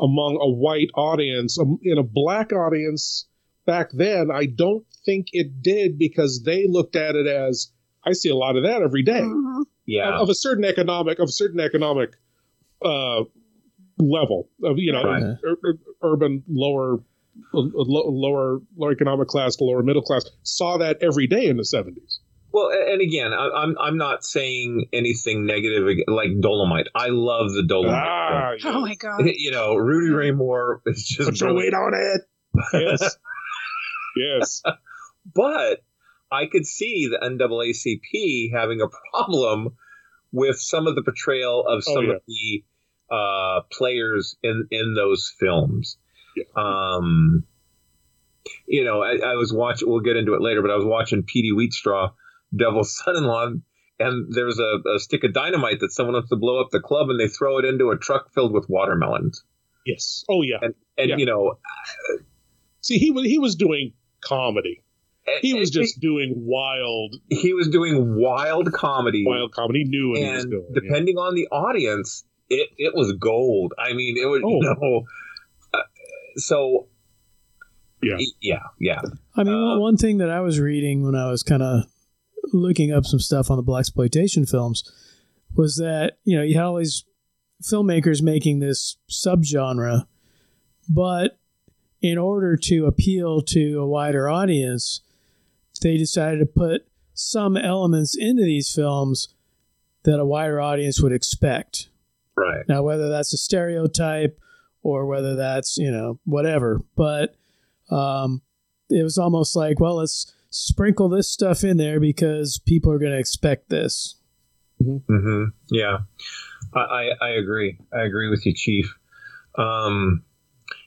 among a white audience. Um, in a black audience back then, I don't think it did because they looked at it as I see a lot of that every day. Mm-hmm yeah. of a certain economic of a certain economic uh, level of you know right. ur- ur- urban lower lower lower economic class to lower middle class saw that every day in the 70s Well, and again, I'm I'm not saying anything negative like Dolomite. I love the Dolomite. Ah, yes. Oh my god! You know, Rudy Ray Moore is just put your weight on it. Yes, yes. but I could see the NAACP having a problem with some of the portrayal of oh, some oh, yeah. of the uh, players in in those films. Yeah. Um, you know, I, I was watching. We'll get into it later, but I was watching Petey Wheatstraw, Devil's Son-in-Law, and there's a, a, stick of dynamite that someone wants to blow up the club, and they throw it into a truck filled with watermelons. Yes. Oh yeah. And, and yeah. you know, see, he was he was doing comedy. He was just doing wild. He was doing wild comedy. Wild comedy. He knew what and he was doing. Depending yeah. on the audience, it, it was gold. I mean, it was oh. you know. Uh, so yeah. Yeah. Yeah. I mean, uh, one thing that I was reading when I was kind of looking up some stuff on the black exploitation films was that you know you had all these filmmakers making this subgenre, but in order to appeal to a wider audience, they decided to put some elements into these films that a wider audience would expect. Right. Now, whether that's a stereotype or whether that's, you know, whatever. But um, it was almost like, well, let's sprinkle this stuff in there because people are going to expect this. Mm-hmm. Yeah, I, I agree. I agree with you, Chief. Um,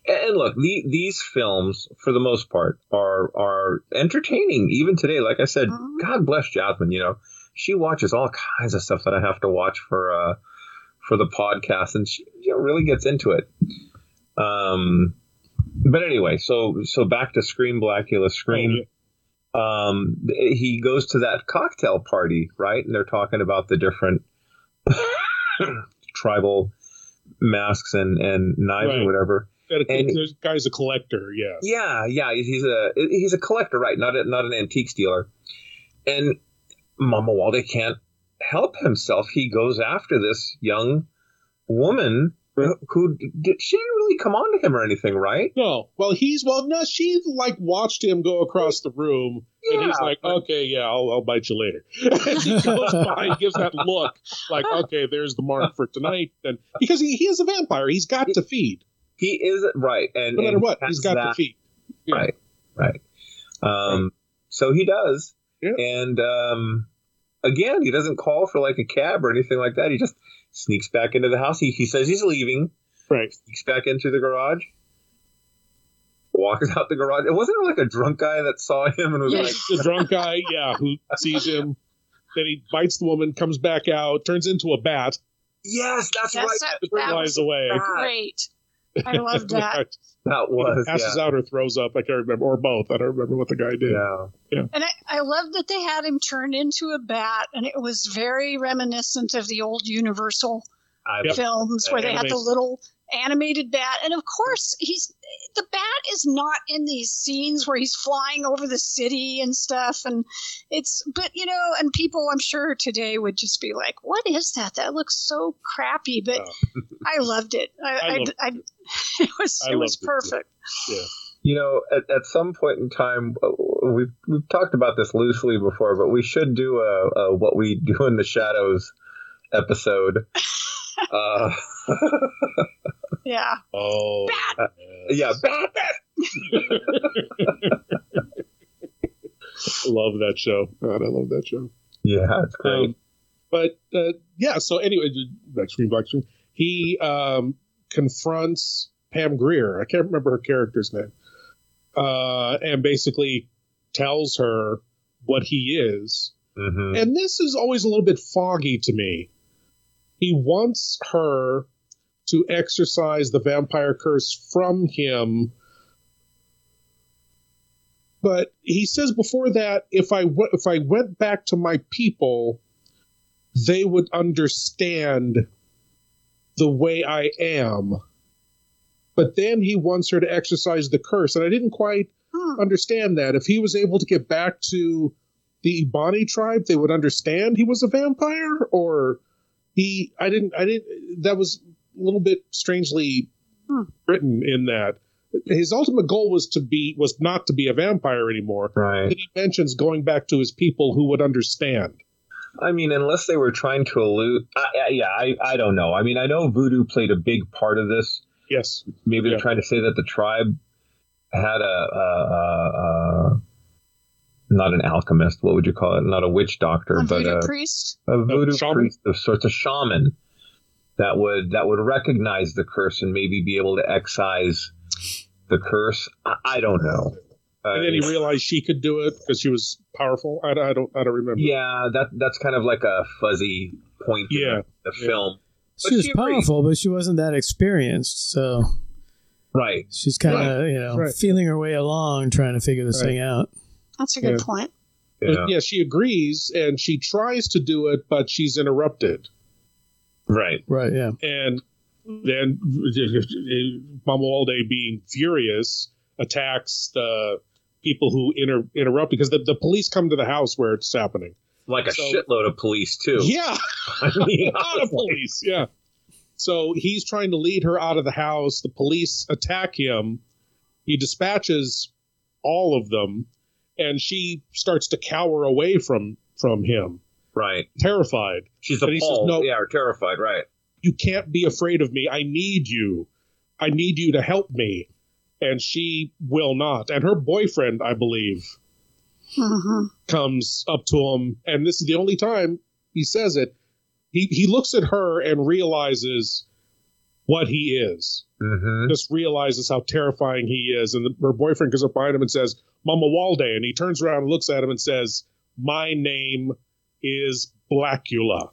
and look, the, these films, for the most part, are are entertaining even today. Like I said, mm-hmm. God bless Jasmine. You know, she watches all kinds of stuff that I have to watch for uh, for the podcast, and she you know, really gets into it. Um, but anyway, so so back to Scream Blacula Scream. Um, he goes to that cocktail party, right? And they're talking about the different tribal masks and and knives right. or whatever. And this guy's a collector, yeah. Yeah, yeah. He's a he's a collector, right? Not a, not an antique dealer. And Mamuwalde can't help himself. He goes after this young woman who did she didn't really come on to him or anything, right? No. Well, he's well, no. She like watched him go across the room, yeah, and he's like, "Okay, yeah, I'll, I'll bite you later." and he goes by, he gives that look, like, "Okay, there's the mark for tonight." And because he, he is a vampire, he's got to feed. He is right, and no matter and what, he's got that, to feed. Yeah. Right, right. Um, right. so he does, yeah. and um, again, he doesn't call for like a cab or anything like that. He just sneaks back into the house. He, he says he's leaving. Right. Sneaks back into the garage. Walks out the garage. It wasn't like a drunk guy that saw him and was like the drunk guy, yeah, who sees him. Then he bites the woman, comes back out, turns into a bat. Yes, that's, that's right. A, that flies away. Great. I love that. That was passes yeah. out or throws up. I can't remember, or both. I don't remember what the guy did. Yeah, yeah. And I, I love that they had him turn into a bat, and it was very reminiscent of the old Universal I films where they had the little animated bat. And of course he's the bat is not in these scenes where he's flying over the city and stuff. And it's but you know and people i'm sure today would just be like what is that? That looks so crappy. But oh. i loved it. I, I, I, I, it. was it was perfect it yeah. You know, at, at some point in time, uh, we've we've talked about this loosely before, but we should do a, a what we do in the shadows episode. Uh, yeah. Oh. Uh, yeah, bat. love that show. God, I love that show. Yeah, it's great. Um, but uh, yeah, so anyway, Black Screen, Black Screen. He um, confronts Pam Grier. I can't remember her character's name. Uh, and basically tells her what he is. Mm-hmm. And this is always a little bit foggy to me he wants her to exorcise the vampire curse from him. But he says before that, if I w- if I went back to my people, they would understand the way I am. But then he wants her to exercise the curse, and I didn't quite hmm. understand that. If he was able to get back to the Ebony tribe, they would understand he was a vampire, or he I didn't I didn't that was little bit strangely hmm. written in that his ultimate goal was to be was not to be a vampire anymore. Right. He mentions going back to his people who would understand. I mean, unless they were trying to elude, I, I, yeah, I, I don't know. I mean, I know voodoo played a big part of this. Yes. Maybe they're trying to say that the tribe had a, a, a, a not an alchemist. What would you call it? Not a witch doctor, A but voodoo a, priest. a voodoo shaman? priest of sorts, a shaman that would that would recognize the curse and maybe be able to excise the curse. I, I don't know. Uh, And then he realized she could do it because she was powerful. I, I don't I don't remember. yeah, that that's kind of like a fuzzy point Yeah. the, the Yeah. film. But She was she agreed. powerful, but she wasn't that experienced. So Right. she's kind of, you know, Right. feeling her way along, trying to figure this Right. thing out. That's a good Yeah. point. Yeah. yeah, she agrees and she tries to do it, but she's interrupted. Right. Right. Yeah. And then Mamuwalde, being furious, attacks the people who inter- interrupt because the, the police come to the house where it's happening. Like a So- shitload of police too. Yeah, I mean, a lot of police. Yeah. So he's trying to lead her out of the house. The police attack him. He dispatches all of them, and she starts to cower away from from him, right. terrified. She's But he says, "No." Yeah, or terrified. Right. You can't be afraid of me. I need you. I need you to help me. And she will not. And her boyfriend, I believe, hmm comes up to him, and this is the only time he says it. He he looks at her and realizes what he is. Mm-hmm. Just realizes how terrifying he is, and the, her boyfriend goes up behind him and says, "Mamuwalde," and he turns around and looks at him and says, "My name is Blacula."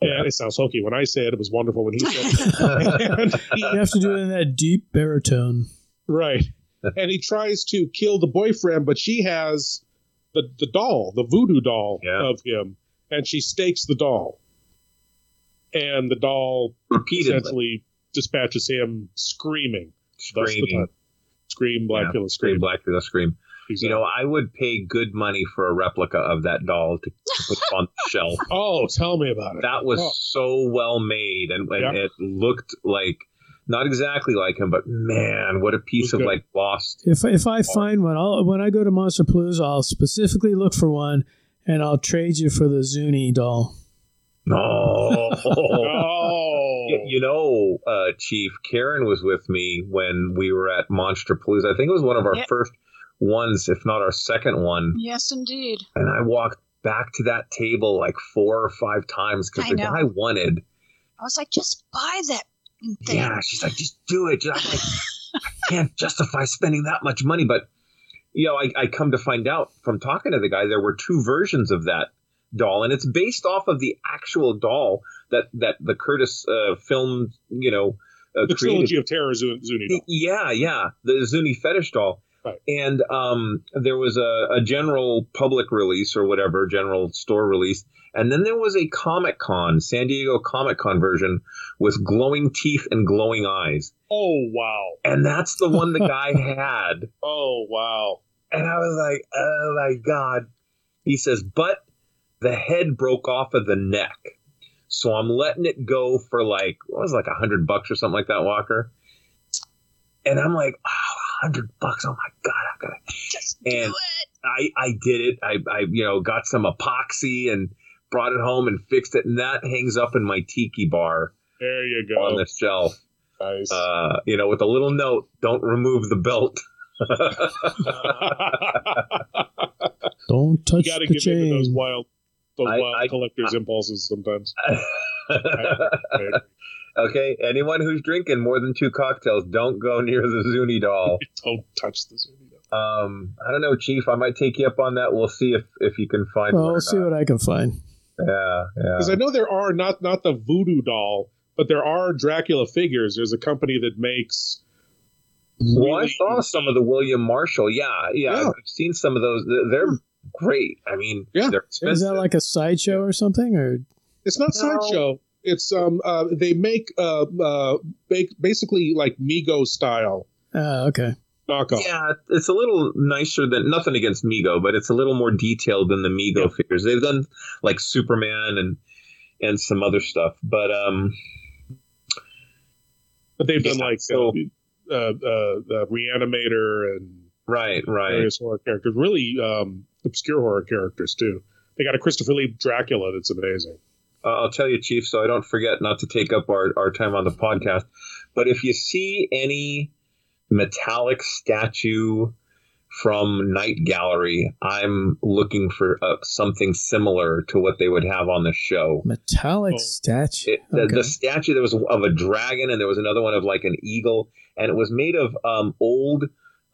And it sounds hokey when I say it. It was wonderful when he said it. And he- You have to do it in that deep baritone. Right. and he tries to kill the boyfriend, but she has the, the doll, the voodoo doll Yeah. of him, and she stakes the doll. And the doll Repeatedly essentially dispatches him screaming. Screaming. Scream, Blacula, yeah, scream. Blacula, scream. You know, I would pay good money for a replica of that doll to, to put on the shelf. Oh, tell me about it. That was Oh. so well made, and, and Yeah. it looked like not exactly like him, but man, what a piece of like lost. If if I find one, I'll when I go to Monsterpalooza, I'll specifically look for one, and I'll trade you for the Zuni doll. No. Oh. You know, uh, Chief, Karen was with me when we were at Monsterpalooza. I think it was one of our Yep. first ones, if not our second one. Yes, indeed. And I walked back to that table like four or five times because the know. guy wanted. I was like, just buy that thing. Yeah, she's like, just do it. I'm like, I can't justify spending that much money. But, you know, I, I come to find out from talking to the guy, there were two versions of that doll, and it's based off of the actual doll that, that the Curtis uh, film, you know, uh, the created. trilogy of terror Zuni Zuni doll. Yeah, yeah, the Zuni fetish doll. Right. And um, there was a, a general public release or whatever, general store release. And then there was a Comic Con, San Diego Comic Con version with glowing teeth and glowing eyes. Oh, wow. And that's the one the guy had. Oh, wow. And I was like, oh my God. He says, but the head broke off of the neck. So I'm letting it go for like, what was it, like a hundred bucks or something like that, Walker? And I'm like, oh, hundred bucks. Oh my God. I gotta. Just And do it. I, I did it. I, I, you know, got some epoxy and brought it home and fixed it. And that hangs up in my tiki bar There you go on the shelf. Nice. Uh, you know, with a little note, don't remove the belt. Don't touch you got to the give in to those chain. wild, those I- wild I- collectors' impulses sometimes. I agree. okay, anyone who's drinking more than two cocktails, don't go near the Zuni doll. Don't touch the Zuni doll. Um, I don't know, Chief. I might take you up on that. We'll see if if you can find Well, we'll see not. what I can find. Yeah, yeah. Because. I know there are not not the voodoo doll, but there are Dracula figures. There's a company that makes. Well, I really saw some of the William Marshall. Yeah, yeah. Yeah. I've seen some of those. They're- They're great. I mean, Yeah. they're Is that like a sideshow or something? Or It's not No. sideshow. It's um uh they make uh uh ba- basically like Mego style uh, okay, knockoff. Yeah, it's a little nicer than nothing against Mego, but it's a little more detailed than the Mego figures. They've done like Superman and and some other stuff, but um, But they've done Yeah, like so- uh, uh, uh, the Reanimator and right, right, various horror characters. Really um, obscure horror characters too. They got a Christopher Lee Dracula that's amazing. Uh, I'll tell you, Chief, so I don't forget not to take up our, our time on the podcast. But if you see any metallic statue from Night Gallery, I'm looking for uh, something similar to what they would have on the show. Metallic oh. statue. It, the, okay. the, statue there was of a dragon, and there was another one of like an eagle, and it was made of um, old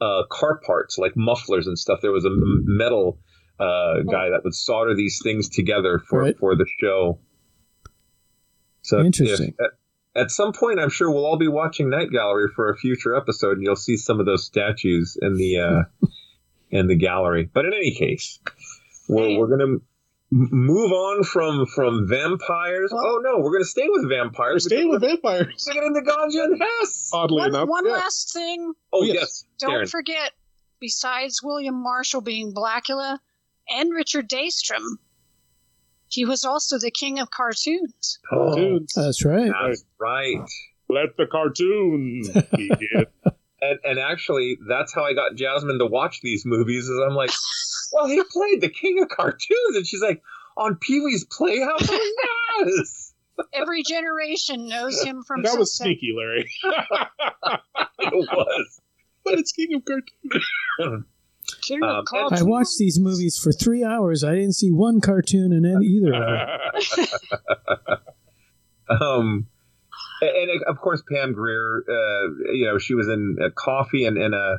uh, car parts, like mufflers and stuff. There was a metal uh, guy that would solder these things together for right. for the show. So interesting. If, at, at, some point, I'm sure we'll all be watching Night Gallery for a future episode, and you'll see some of those statues in the uh, in the gallery. But in any case, we're, we're gonna move on from from vampires. oh no, we're gonna stay with vampires. Stay with vampires. Get into Ganja and Hess. Oddly one, enough. One yeah. last thing. Oh yes. Don't Karen. forget, besides William Marshall being Blackula and Richard Daystrom, he was also the king of cartoons. Cartoons. Oh, that's right. That's right. Let the cartoon begin. and, and actually, that's how I got Jasmine to watch these movies. Is I'm like, well, he played the king of cartoons, and she's like, on Pee Wee's Playhouse. yes. Every generation knows him from. That something. was sneaky, Larry. it was, but it's king of cartoons. Um, I watched these movies for three hours. I didn't see one cartoon in any, either of them. um, and, and, of course, Pam Grier. Uh, you know, she was in uh, Coffy and in a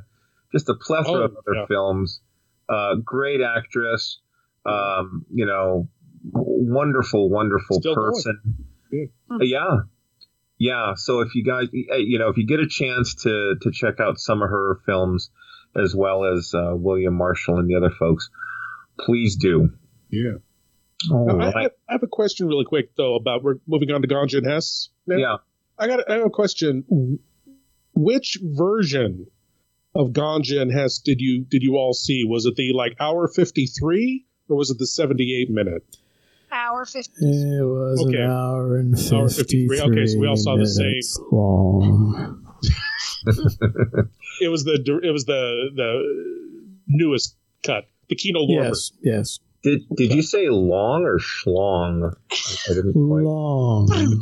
just a plethora oh, of other yeah. films. Uh, great actress. Um, you know, wonderful, wonderful Still person. Yeah. yeah. Yeah. So if you guys, you know, if you get a chance to to check out some of her films, as well as uh, William Marshall and the other folks, please do. Yeah. I, have, I, have, a question really quick though about we're moving on to Ganja and Hess. Now. Yeah. I got I have a question. Which version of Ganja and Hess did you did you all see? Was it the like hour fifty three or was it the seventy eight minute? Hour fifty. It was okay. an hour and fifty three. Okay, so we all saw the same. Long. it was the it was the the newest cut, the Kino Lorber. Yes, yes. Did did you say long or schlong? I didn't quite. Long.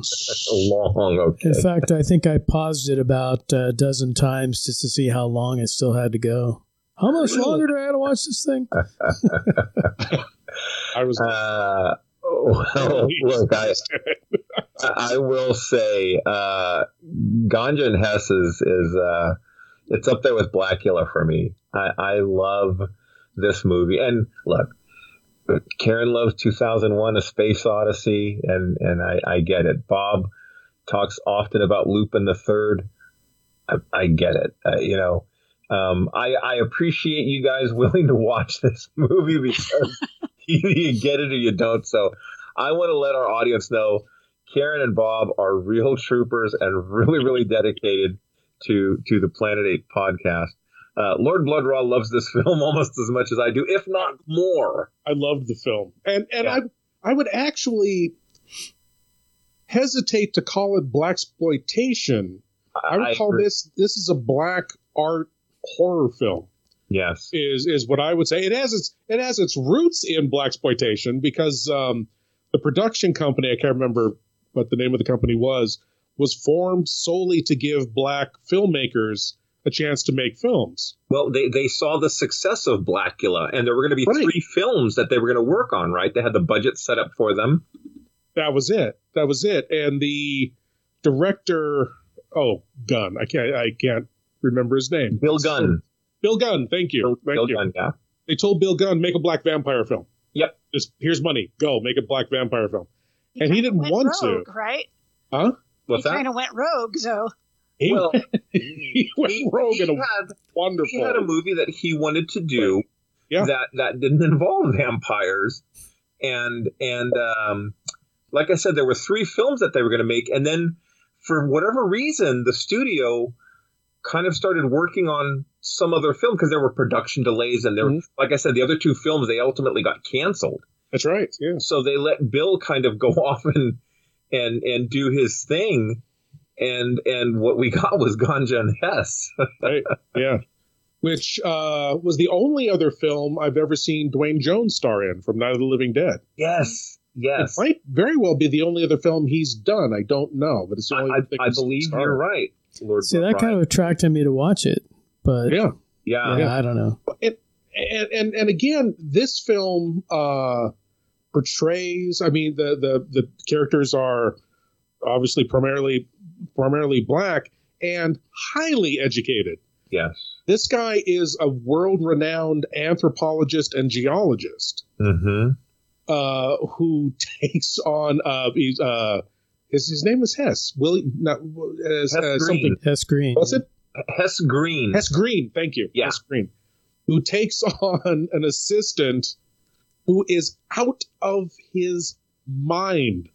long. Okay. In fact, I think I paused it about a dozen times just to see how long it still had to go. How much longer do I have to watch this thing? I was. Uh, well, look, I, I will say, uh, Ganja and Hess is, is uh, it's up there with Blacula for me. I, I love this movie. And look, Karen loves 2001: A Space Odyssey, and and I, I get it. Bob talks often about Lupin the Third. I, I get it. Uh, you know, um, I, I appreciate you guys willing to watch this movie because you get it or you don't. So I want to let our audience know Karen and Bob are real troopers and really, really dedicated to to the Planet Eight podcast. Uh, Lord Blood-Rah loves this film almost as much as I do, if not more. I loved the film, and and yeah. I I would actually hesitate to call it black exploitation. I would I call agree. this this is a black art horror film. Yes, is is what I would say. It has its it has its roots in black exploitation because um, the production company I can't remember what the name of the company was was formed solely to give black filmmakers a chance to make films. Well, they, they saw the success of Blacula, and there were going to be right. three films that they were going to work on, right? They had the budget set up for them. That was it. That was it. And the director, oh, Gunn. I can't. I can't remember his name. Bill Gunn. Bill Gunn. Thank you. Bill, thank Bill you. Gunn. Yeah. They told Bill Gunn make a black vampire film. Yep. Just here's money. Go make a black vampire film. He and he didn't want rogue, to. Right. Huh? What's he that? kind of went rogue, so. He, well, he went he, rogue he in a had, wonderful. He had a movie that he wanted to do yeah. that that didn't involve vampires, and and um, like I said, there were three films that they were going to make, and then for whatever reason, the studio kind of started working on some other film because there were production delays, and there, mm-hmm. like I said, the other two films they ultimately got canceled. That's right. Yeah. So they let Bill kind of go off and and and do his thing and and what we got was Ganja and Hess. right. Yeah. Which uh, was the only other film I've ever seen Duane Jones star in from Night of the Living Dead. Yes. Yes. It might very well be the only other film he's done. I don't know, but it's the only I, I, I believe you're right, Lord. See, that kind of attracted me to watch it, but yeah, yeah, yeah I don't know. And and and again, this film uh, portrays. I mean, the the the characters are obviously primarily primarily black and highly educated. Yes. This guy is a world renowned anthropologist and geologist mm-hmm. uh, who takes on uh, he's, uh, his, his name is Hess. Willie, not, as, Hess uh, Green. something. Hess Green. What's it? Hess Green. Hess Green. Thank you. Yeah. Hess Green. Who takes on an assistant who is out of his mind.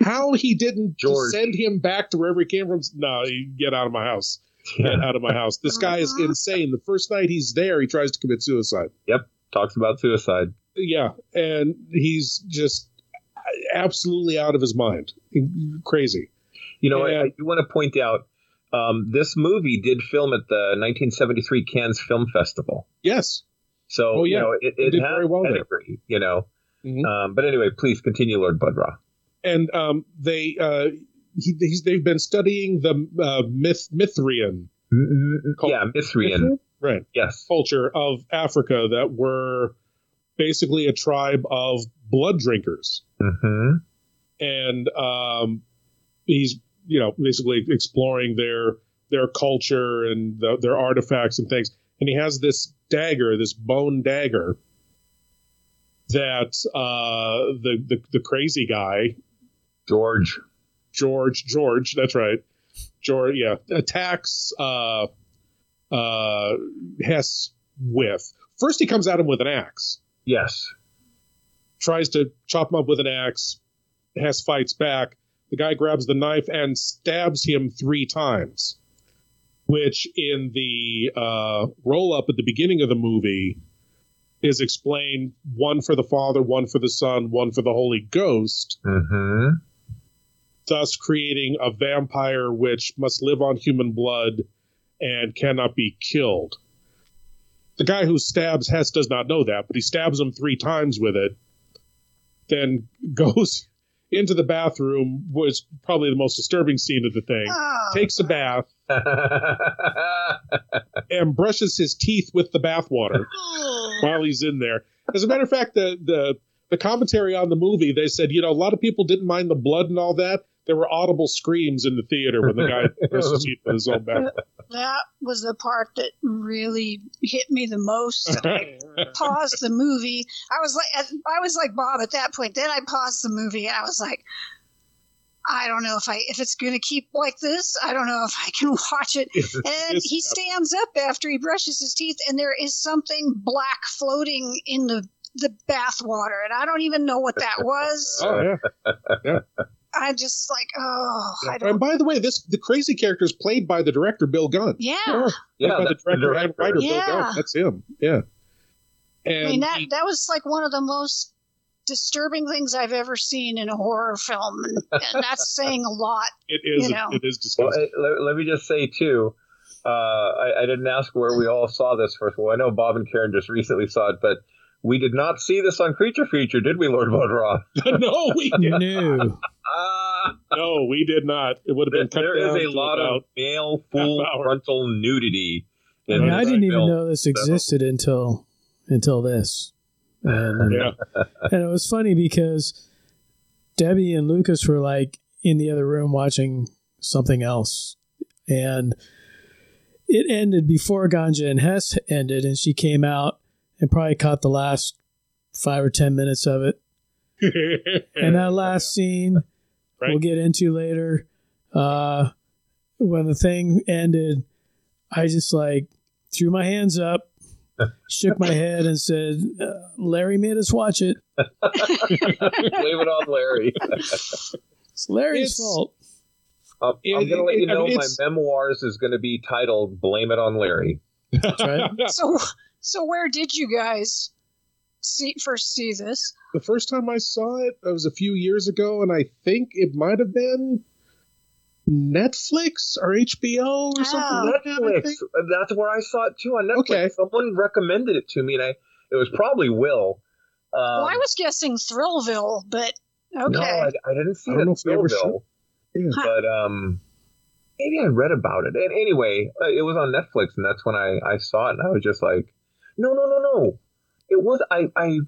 How he didn't George. send him back to wherever he came from? No, you get out of my house. Get out of my house. This guy is insane. The first night he's there, he tries to commit suicide. Yep. Talks about suicide. Yeah, and he's just absolutely out of his mind. Crazy. You know, And- I, I do want to point out um, this movie did film at the 1973 Cannes Film Festival. Yes. So, Oh, you yeah. know, it, It it did has very well there. you know. Mhm. Um, but anyway, please continue, Lord Blood-Rah. and um, they uh, he, he's, they've been studying the uh, myth Mithrian Cul- Yeah, Mithrian. right Yes. culture of Africa that were basically a tribe of blood drinkers, Mm-hmm. and um, he's you know basically exploring their their culture and the, their artifacts and things. And he has this dagger, this bone dagger, that uh, the, the the crazy guy George. George George, that's right. George, yeah, attacks uh, uh, Hess with. First, he comes at him with an axe. Yes. Tries to chop him up with an axe. Hess fights back. The guy grabs the knife and stabs him three times, which in the uh, roll up at the beginning of the movie is explained one for the Father, one for the Son, one for the Holy Ghost Mm-hmm. thus creating a vampire which must live on human blood and cannot be killed. The guy who stabs Hess does not know that, but he stabs him three times with it, then goes into the bathroom, was probably the most disturbing scene of the thing, Oh, takes a bath, and brushes his teeth with the bathwater ah. while he's in there. As a matter of fact, the the the commentary on the movie, they said, you know, a lot of people didn't mind the blood and all that. There were audible screams in the theater when the guy brushed his teeth with his own bath. that was the part that really hit me the most. I paused the movie. I was like, I was like Bob at that point. Then I paused the movie and I was like, I don't know if I if it's going to keep like this. I don't know if I can watch it. And he stands up after he brushes his teeth, and there is something black floating in the the bath water, and I don't even know what that was. Oh yeah, yeah. I just like, oh, I And don't. by the way, this the crazy character is played by the director Bill Gunn. Yeah, Yeah, Played by the that's the director, and director. writer Bill Yeah. Gunn. That's him. Yeah. And I mean that he- that was like one of the most disturbing things I've ever seen in a horror film, and, and that's saying a lot. it is you know. it is disgusting. eh, let, let me just say too. Uh, I, I didn't ask where we all saw this first of all. I know Bob and Karen just recently saw it, but we did not see this on Creature Feature, did we, Lord Blood-Rah? no, we did. No. Ah, No, we did not. It would have been cut there down is a to lot of male full frontal nudity. I mean, I didn't even film. know this existed until until this. And, Yeah. and it was funny because Debbie and Lucas were like in the other room watching something else, and it ended before Ganja and Hess ended, and she came out and probably caught the last five or ten minutes of it. And that last scene Right. we'll get into later. Uh, when the thing ended, I just like threw my hands up, shook my head, and said, uh, "Larry made us watch it. Blame it on Larry. It's Larry's It's- fault." Um, I'm going to let it- you I know mean, my memoirs is going to be titled "Blame It on Larry." That's right. So, so where did you guys see first see this? the first time I saw it, it was a few years ago, and I think it might have been Netflix or HBO or something. Oh, like Netflix. That, That's where I saw it too on Netflix. Okay. Someone recommended it to me, and I it was probably Will. Um, well, I was guessing Thrillville, but okay. No, I, I didn't see I it. Thrillville, yeah. but um, maybe I read about it. And anyway, uh, it was on Netflix, and that's when I I saw it, and I was just like, no, no, no, no. It was I I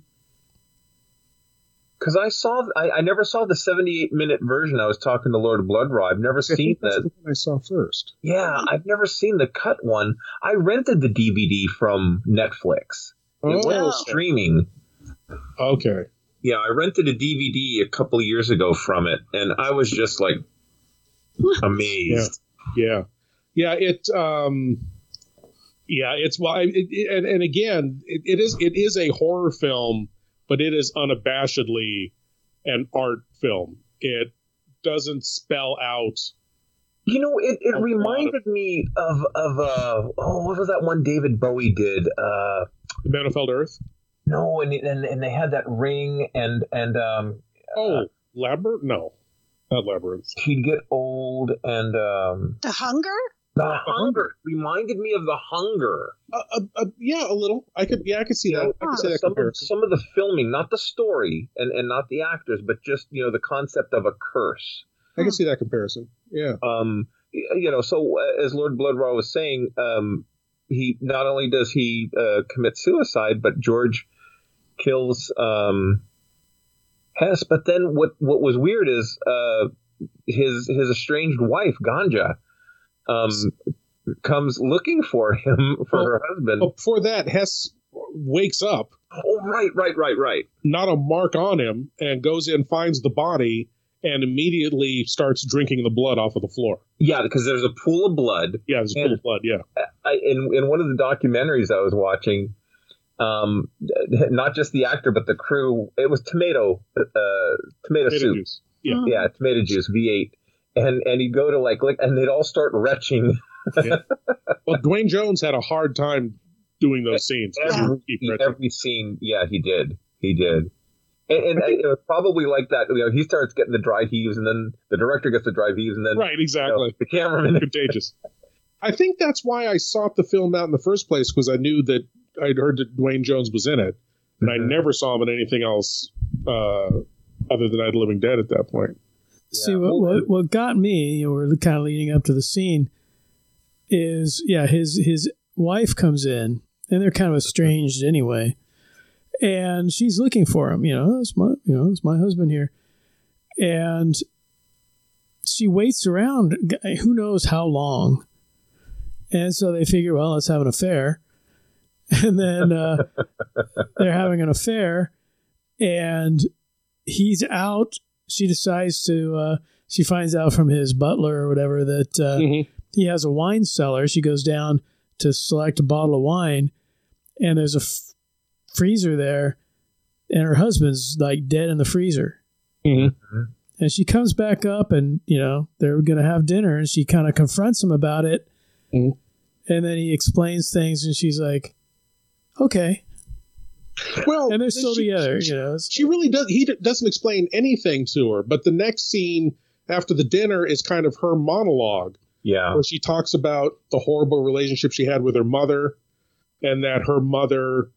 because I saw I, I never saw the 78 minute version. I was talking to Lord of Blood-Rah. I've never I seen that. I saw first. Yeah, I've never seen the cut one. I rented the DVD from Netflix. Oh. It was streaming. Okay. Yeah, I rented a DVD a couple years ago from it, and I was just like amazed. Yeah, yeah, yeah it. um yeah, it's why, well, it, it, and, and again, it, it is it is a horror film but it is unabashedly an art film. It doesn't spell out. You know, it, it reminded of, me of of uh oh what was that one David Bowie did? Uh The Man Who Fell Earth? No, and and and they had that ring and and um Oh, uh, Labyrinth? No. Not Labyrinth. He'd get old and um The Hunger? The hunger reminded me of the hunger. Uh, uh, uh, yeah, a little. I could, yeah, I could see you that. Know, I could see that some of, some of the filming, not the story and, and not the actors, but just you know the concept of a curse. I can see that comparison. Yeah. Um, you know, so uh, as Lord Blood-Rah was saying, um, he not only does he uh, commit suicide, but George kills um, Hess. But then what what was weird is uh, his his estranged wife Ganja um, comes looking for him for well, her husband. But before that, Hess wakes up. Oh, right, right, right, right. Not a mark on him, and goes in, finds the body, and immediately starts drinking the blood off of the floor. Yeah, because there's a pool of blood. Yeah, there's a pool of blood. Yeah. I, in in one of the documentaries I was watching, um, not just the actor but the crew. It was tomato, uh, tomato, tomato soup. Juice. Yeah, yeah, tomato juice V8 and and he'd go to like like and they'd all start retching. yeah. Well, Duane Jones had a hard time doing those scenes. Every, every scene, yeah, he did. He did. And, and it was probably like that. You know, he starts getting the dry heaves, and then the director gets the dry heaves, and then right, exactly. You know, the cameraman contagious. I think that's why I sought the film out in the first place because I knew that I'd heard that Duane Jones was in it, and mm-hmm. I never saw him in anything else uh, other than I'd Living Dead at that point. See what, what, what got me, we're kind of leading up to the scene, is yeah, his his wife comes in and they're kind of estranged anyway, and she's looking for him. You know, it's my you know it's my husband here, and she waits around who knows how long, and so they figure, well, let's have an affair, and then uh, they're having an affair, and he's out she decides to uh, she finds out from his butler or whatever that uh, mm-hmm. he has a wine cellar. She goes down to select a bottle of wine, and there's a f- freezer there, and her husband's like dead in the freezer. Mm-hmm. And she comes back up, and you know they're gonna have dinner, and she kind of confronts him about it, mm-hmm. and then he explains things, and she's like, "Okay." Well, and they're still she, together. She, you know, she really does. He doesn't explain anything to her, but the next scene after the dinner is kind of her monologue. Yeah, where she talks about the horrible relationship she had with her mother, and that her mother,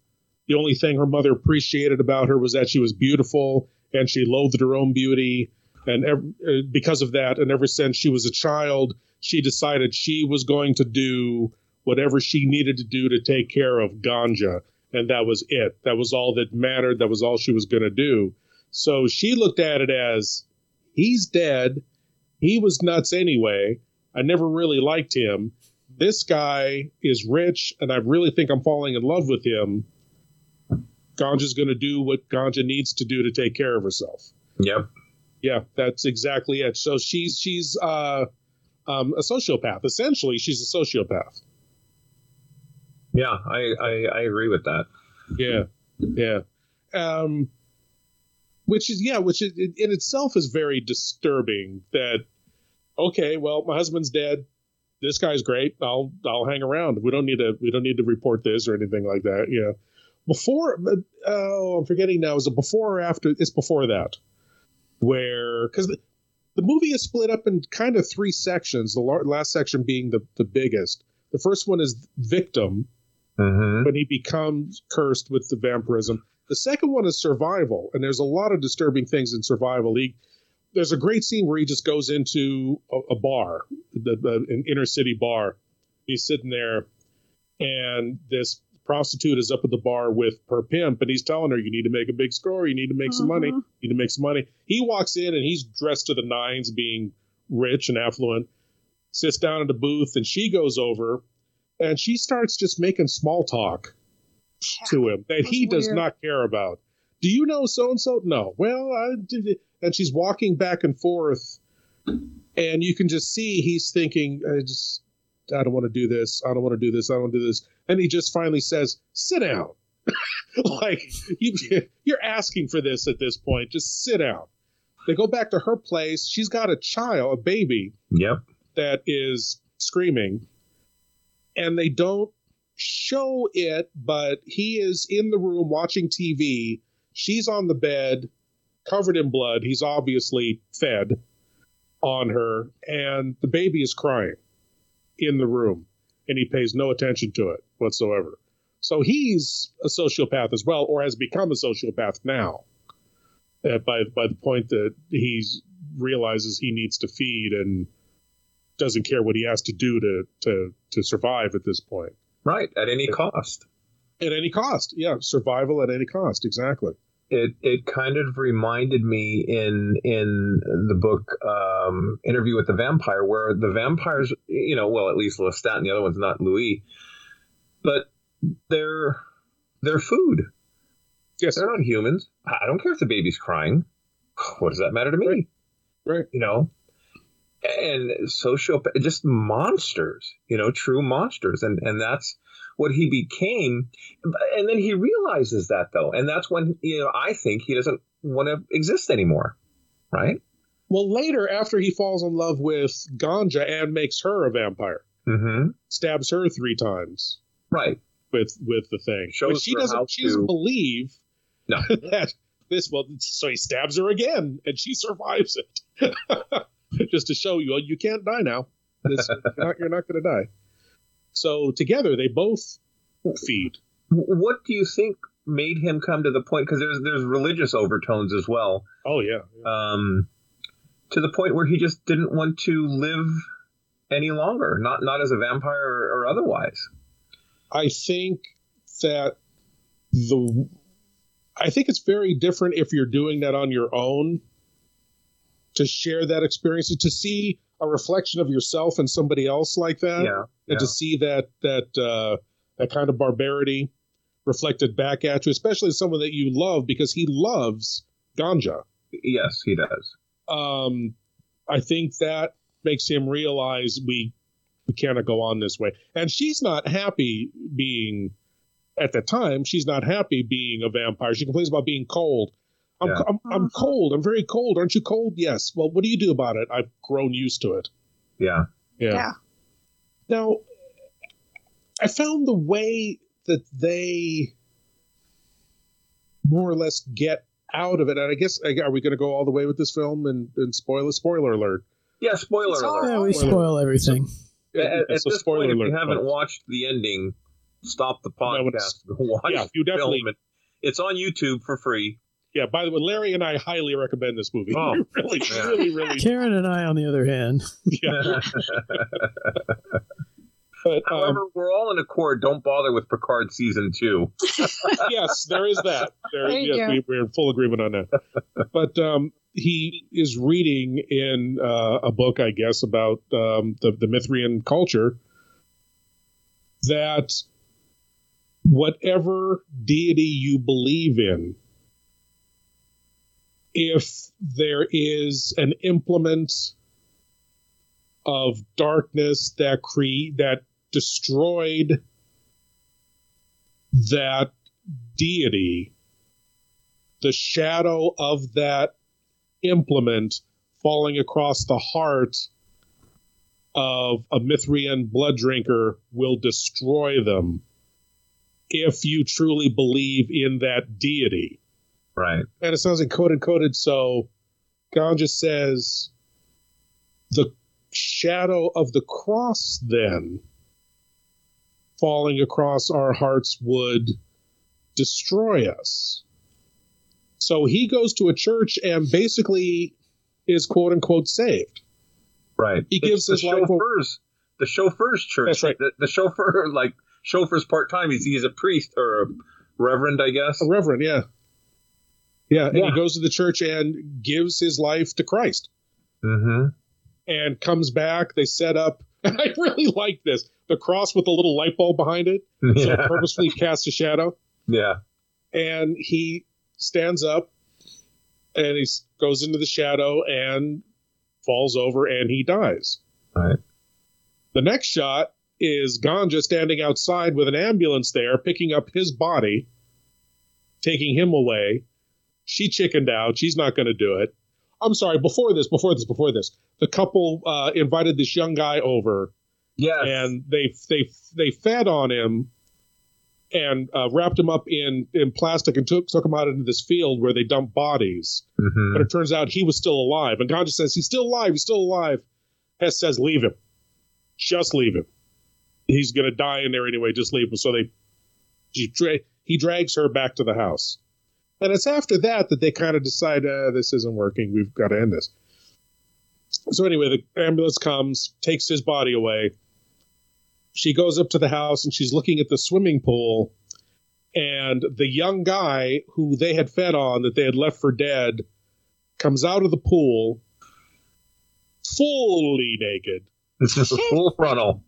the only thing her mother appreciated about her was that she was beautiful, and she loathed her own beauty, and every, uh, because of that, and ever since she was a child, she decided she was going to do whatever she needed to do to take care of Ganja and that was it. That was all that mattered. That was all she was going to do. So she looked at it as he's dead. He was nuts anyway. I never really liked him. This guy is rich, and I really think I'm falling in love with him. Ganja's going to do what Ganja needs to do to take care of herself. Yep. Yeah, that's exactly it. So she's she's uh, um, a sociopath. Essentially, she's a sociopath. Yeah, I, I, I agree with that. Yeah, yeah. Um, which is yeah, which is, in itself is very disturbing. That okay, well, my husband's dead. This guy's great. I'll I'll hang around. We don't need to we don't need to report this or anything like that. Yeah. Before oh, I'm forgetting now. Is it before or after? It's before that, where because the, the movie is split up in kind of three sections. The last section being the the biggest. The first one is victim, mm-hmm. when he becomes cursed with the vampirism. The second one is survival, and there's a lot of disturbing things in survival. He, there's a great scene where he just goes into a, a bar, the, the, an inner city bar. He's sitting there, and this prostitute is up at the bar with her pimp, and he's telling her, "You need to make a big score. You need to make some money. Mm-hmm. You need to make some money." He walks in, and he's dressed to the nines, being rich and affluent. Sits down at the booth, and she goes over, and she starts just making small talk to him that he does weird. not care about. Do you know so and so? No. Well, I did. it. And she's walking back and forth, and you can just see he's thinking, I just, I don't want to do this. I don't want to do this. I don't want to do this. And he just finally says, "Sit down." like you, you're asking for this at this point. Just sit down. They go back to her place. She's got a child, a baby, Yep. that is screaming and they don't show it but he is in the room watching tv she's on the bed covered in blood. He's obviously fed on her and the baby is crying in the room and he pays no attention to it whatsoever. So he's a sociopath as well or has become a sociopath now uh, by by the point that he's realizes he needs to feed and doesn't care what he has to do to to to survive at this point. Right. At any cost. At any cost. Yeah, survival at any cost. Exactly. It it kind of reminded me in in the book um, Interview with the Vampire, where the vampires, you know, well, at least Lestat and the other one's not Louis, but they're they're food. Yes. They're not humans. I don't care if the baby's crying. What does that matter to me? Right. Right. You know, and sociopath, just monsters, you know, true monsters. And, and that's what he became. And then he realizes that though. And that's when, you know, I think he doesn't want to exist anymore. Right. Well, later, after he falls in love with Ganja and makes her a vampire, mm-hmm. stabs her three times. Right. With with the thing. Shows but she doesn't she to- doesn't believe No. that this well so he stabs her again and she survives it. Just to show you, you can't die now. This, you're not, you're not going to die. So together, they both feed. What do you think made him come to the point? Because there's there's religious overtones as well. Oh yeah. Um, to the point where he just didn't want to live any longer, not not as a vampire or, or otherwise. I think that the I think it's very different if you're doing that on your own to share that experience to see a reflection of yourself and somebody else like that Yeah, and to see that that uh, that kind of barbarity reflected back at you especially someone that you love because he loves ganja Yes, he does. um, I think that makes him realize we we cannot go on this way. And she's not happy being at the time. She's not happy being a vampire. She complains about being cold. I'm, Yeah. I'm, I'm cold. I'm very cold. Aren't you cold? Yes. Well, what do you do about it? I've grown used to it. Yeah. Yeah. Yeah. Now, I found the way that they more or less get out of it, and I guess are we going to go all the way with this film and, and spoil it? Spoiler alert. Yeah, spoiler It's alert. Yeah, we spoil everything. At, at So this spoiler point, if you haven't folks. watched the ending, stop the podcast. it's- watch yeah, you definitely- film. It- It's on YouTube for free. Yeah, by the way, Larry and I highly recommend this movie. Oh, We really, yeah. really, really. Karen and I, on the other hand, Yeah. But, um, However, we're all in accord. Don't bother with Picard season two. yes, there is that. There, There you yes, go. we, we're in full agreement on that. But um, he is reading in uh, a book, I guess, about um, the, the Myrthian culture that whatever deity you believe in, if there is an implement of darkness that cre- that destroyed that deity, the shadow of that implement falling across the heart of a Myrthian blood drinker will destroy them if you truly believe in that deity. Right. And it sounds encoded coded, coded. so Ganja says the shadow of the cross then falling across our hearts would destroy us. So he goes to a church and basically is quote unquote saved. Right. He gives it's his the life chauffeurs, the chauffeurs church. That's right. The, the chauffeur, like chauffeur's part time. He's he's a priest or a reverend, I guess. A reverend, yeah. Yeah, and Yeah. he goes to the church and gives his life to Christ. Mm-hmm. and comes back. They set up. and I really like this. The cross with the little light bulb behind it, so it purposefully casts a shadow. Yeah. And he stands up, and he goes into the shadow and falls over, and he dies. Right. The next shot is Ganja standing outside with an ambulance there, picking up his body, taking him away. She chickened out. She's not going to do it. I'm sorry. Before this, before this, before this, the couple uh, invited this young guy over, Yes. and they they they fed on him and uh, wrapped him up in in plastic and took took him out into this field where they dump bodies. Mhm. But it turns out he was still alive, and Ganja says he's still alive. He's still alive. Hess says leave him, just leave him. He's gonna die in there anyway. Just leave him. So they she dra- he drags her back to the house. And it's after that that they kind of decide, uh, this isn't working. We've got to end this. So anyway, the ambulance comes, takes his body away. She goes up to the house and she's looking at the swimming pool. And the young guy who they had fed on, that they had left for dead, comes out of the pool fully naked. This is a full frontal.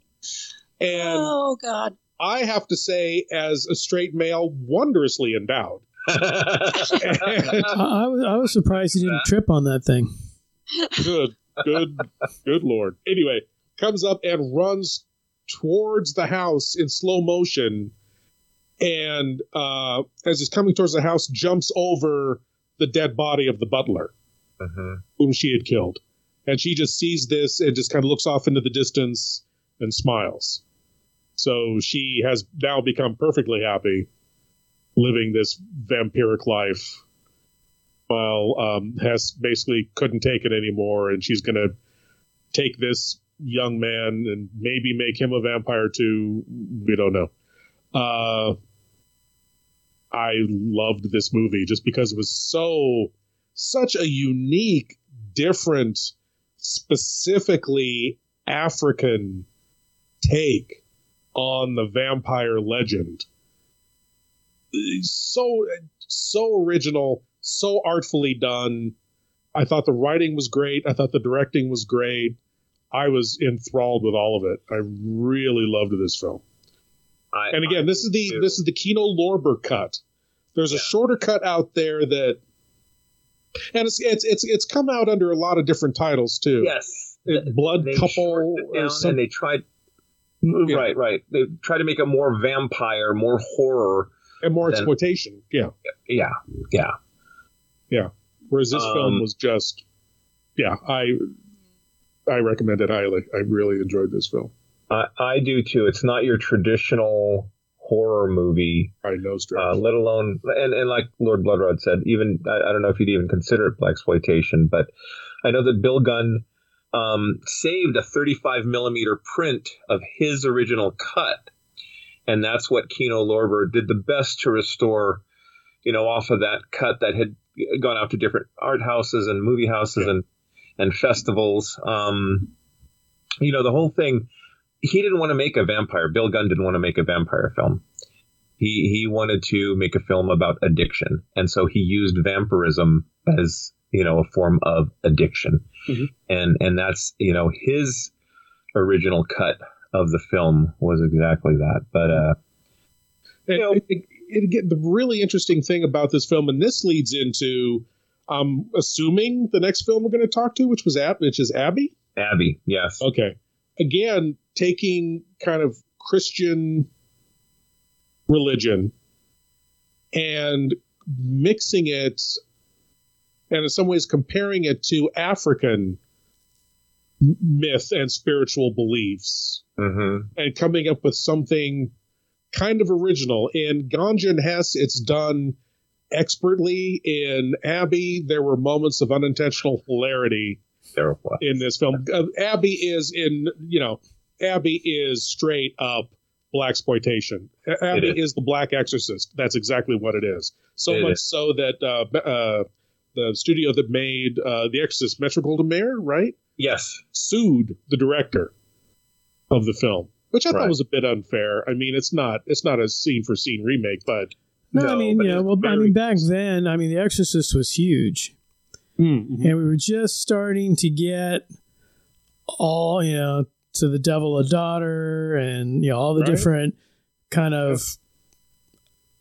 And Oh God. I have to say, as a straight male, wondrously endowed. I, I was I was surprised he didn't trip on that thing. good, good, good lord. Anyway, comes up and runs towards the house in slow motion, and uh, as he's coming towards the house, jumps over the dead body of the butler, Mhm. whom she had killed, and she just sees this and just kind of looks off into the distance and smiles. So she has now become perfectly happy living this vampiric life while um, Hess basically couldn't take it anymore, and she's going to take this young man and maybe make him a vampire too. We don't know. Uh, I loved this movie just because it was so such a unique, different, specifically African take on the vampire legend so so original, so artfully done. I thought the writing was great. I thought the directing was great. I was enthralled with all of it. I really loved this film. I, And again, this is the this is the Kino Lorber cut. There's a shorter cut out there that, and it's it's it's it's come out under a lot of different titles too. yes. Uh, it- Blood They Couple down and they tried. Yeah. Right, right. They tried to make it more vampire, more horror. And more exploitation. Yeah, Yeah, yeah. yeah. Whereas this Um, film was just, yeah, I I recommend it highly. I really enjoyed this film. I, I do too. It's not your traditional horror movie, I know, uh, let alone and, and like Lord Blood-Rah said, even I, I don't know if you'd even consider it black exploitation, but I know that Bill Gunn um, saved a 35 millimeter print of his original cut, and that's what Kino Lorber did the best to restore, you know, off of that cut that had gone out to different art houses and movie houses and and festivals. Um, you know, the whole thing. He didn't want to make a vampire. Bill Gunn didn't want to make a vampire film. He he wanted to make a film about addiction, and so he used vampirism as you know a form of addiction, Mhm. and and that's you know his original cut of the film was exactly that. But uh, You know- it, it, the really interesting thing about this film, and this leads into, um, assuming the next film we're going to talk to, which was Ab, which is Abby. Abby, yes, Okay, again, taking kind of Christian religion and mixing it, and in some ways comparing it to African myth and spiritual beliefs hmm and coming up with something kind of original. In Ganja and Hess, it's done expertly. In Abby, there were moments of unintentional hilarity in this film. Uh, Abby is in you know Abby is straight up black exploitation. Abby is. is. the Black Exorcist. That's exactly what it is. So it much is. so that uh, uh, the studio that made uh, The Exorcist, Metro Goldwyn Mayer, right? Yes, sued the director of the film, which I right. thought was a bit unfair. I mean, it's not it's not a scene for scene remake, but no, no I mean, yeah, well, I mean, back then, I mean, The Exorcist was huge, mm-hmm. and we were just starting to get all you know to the devil a daughter and you know all the right. different kind of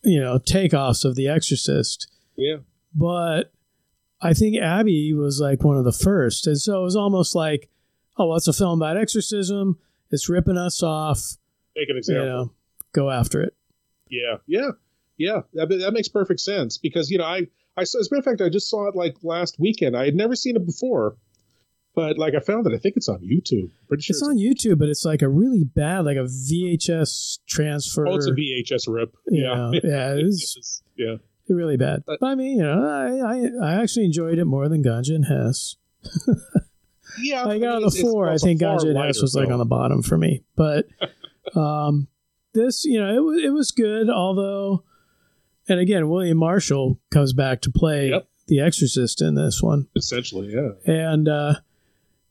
you know takeoffs of the exorcist yeah but i think abby was like one of the first and so it was almost like oh well, it's a film about exorcism it's ripping us off take an example you know, go after it yeah yeah yeah that, that makes perfect sense because you know i i as a matter of fact i just saw it like last weekend i had never seen it before but like I found it, I think it's on YouTube. Pretty sure it's, it's on YouTube, but it's like a really bad, like a VHS transfer. Oh, it's a VHS rip. Yeah, yeah, yeah it is. yeah, really bad. But, I mean, you know, I, I I actually enjoyed it more than Ganja and Hess. yeah, I got on the four. I think Ganja and Hess was like on the bottom for me, but um, this, you know, it was it was good. Although, and again, William Marshall comes back to play yep. the Exorcist in this one, essentially, yeah, and. uh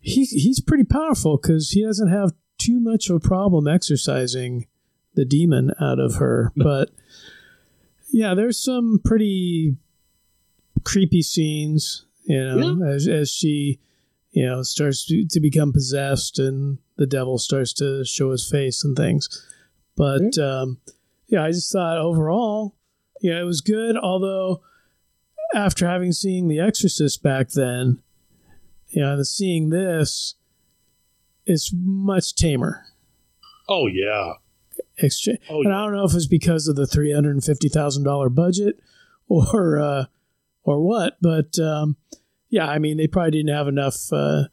he's he's pretty powerful because he doesn't have too much of a problem exercising the demon out of her. but yeah, there's some pretty creepy scenes, you know, yeah. as as she, you know, starts to, to, become possessed and the devil starts to show his face and things. But yeah, um, yeah I just thought overall, yeah, it was good. Although after having seen The Exorcist back then, you know, the seeing this is much tamer. Oh yeah. Exchange. Oh. And I don't know if it's because of the three hundred and fifty thousand dollar budget or uh, or what, but um, yeah, I mean they probably didn't have enough uh,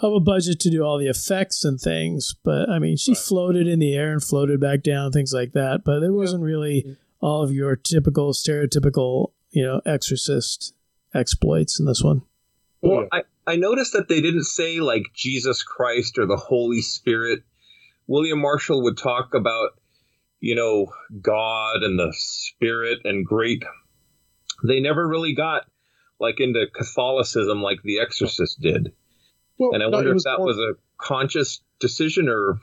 of a budget to do all the effects and things. But I mean, she right. floated in the air and floated back down, things like that. But there wasn't really all of your typical stereotypical, you know, exorcist exploits in this one. Well, I, I noticed that they didn't say like Jesus Christ or the Holy Spirit. William Marshall would talk about, you know, God and the Spirit and great. They never really got like into Catholicism like The Exorcist did. Well, and I wonder if that more... was a conscious decision or.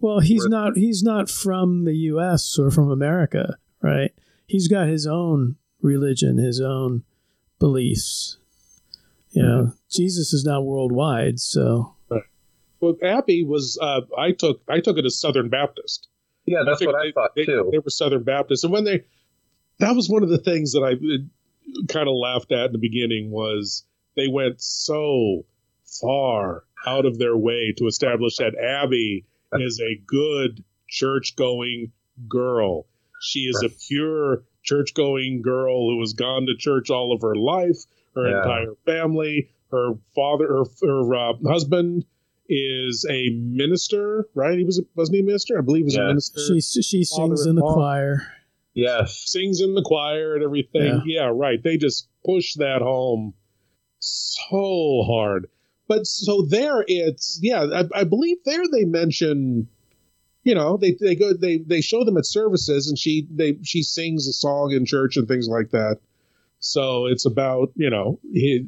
Well, he's not. He's not from the U.S. or from America, right? He's got his own religion, his own beliefs. You know, Jesus is not worldwide, so. Right. Well, Abby was. Uh, I took. I took it as Southern Baptist. Yeah, that's I what I thought they, too. They were Southern Baptist, and when they, that was one of the things that I kind of laughed at in the beginning was they went so far out of their way to establish that Abby is a good church going girl. She is right. a pure church going girl who has gone to church all of her life her yeah. entire family. Her father, her, her uh, husband is a minister, right? He was a, wasn't he a minister? I believe he was yeah. a minister. She she sings in the choir. Yes, sings in the choir and everything. Yeah. yeah, right. They just push that home so hard. But so there, it's yeah. I, I believe there they mention you know they they go they they show them at services and she they she sings a song in church and things like that so it's about, you know, his,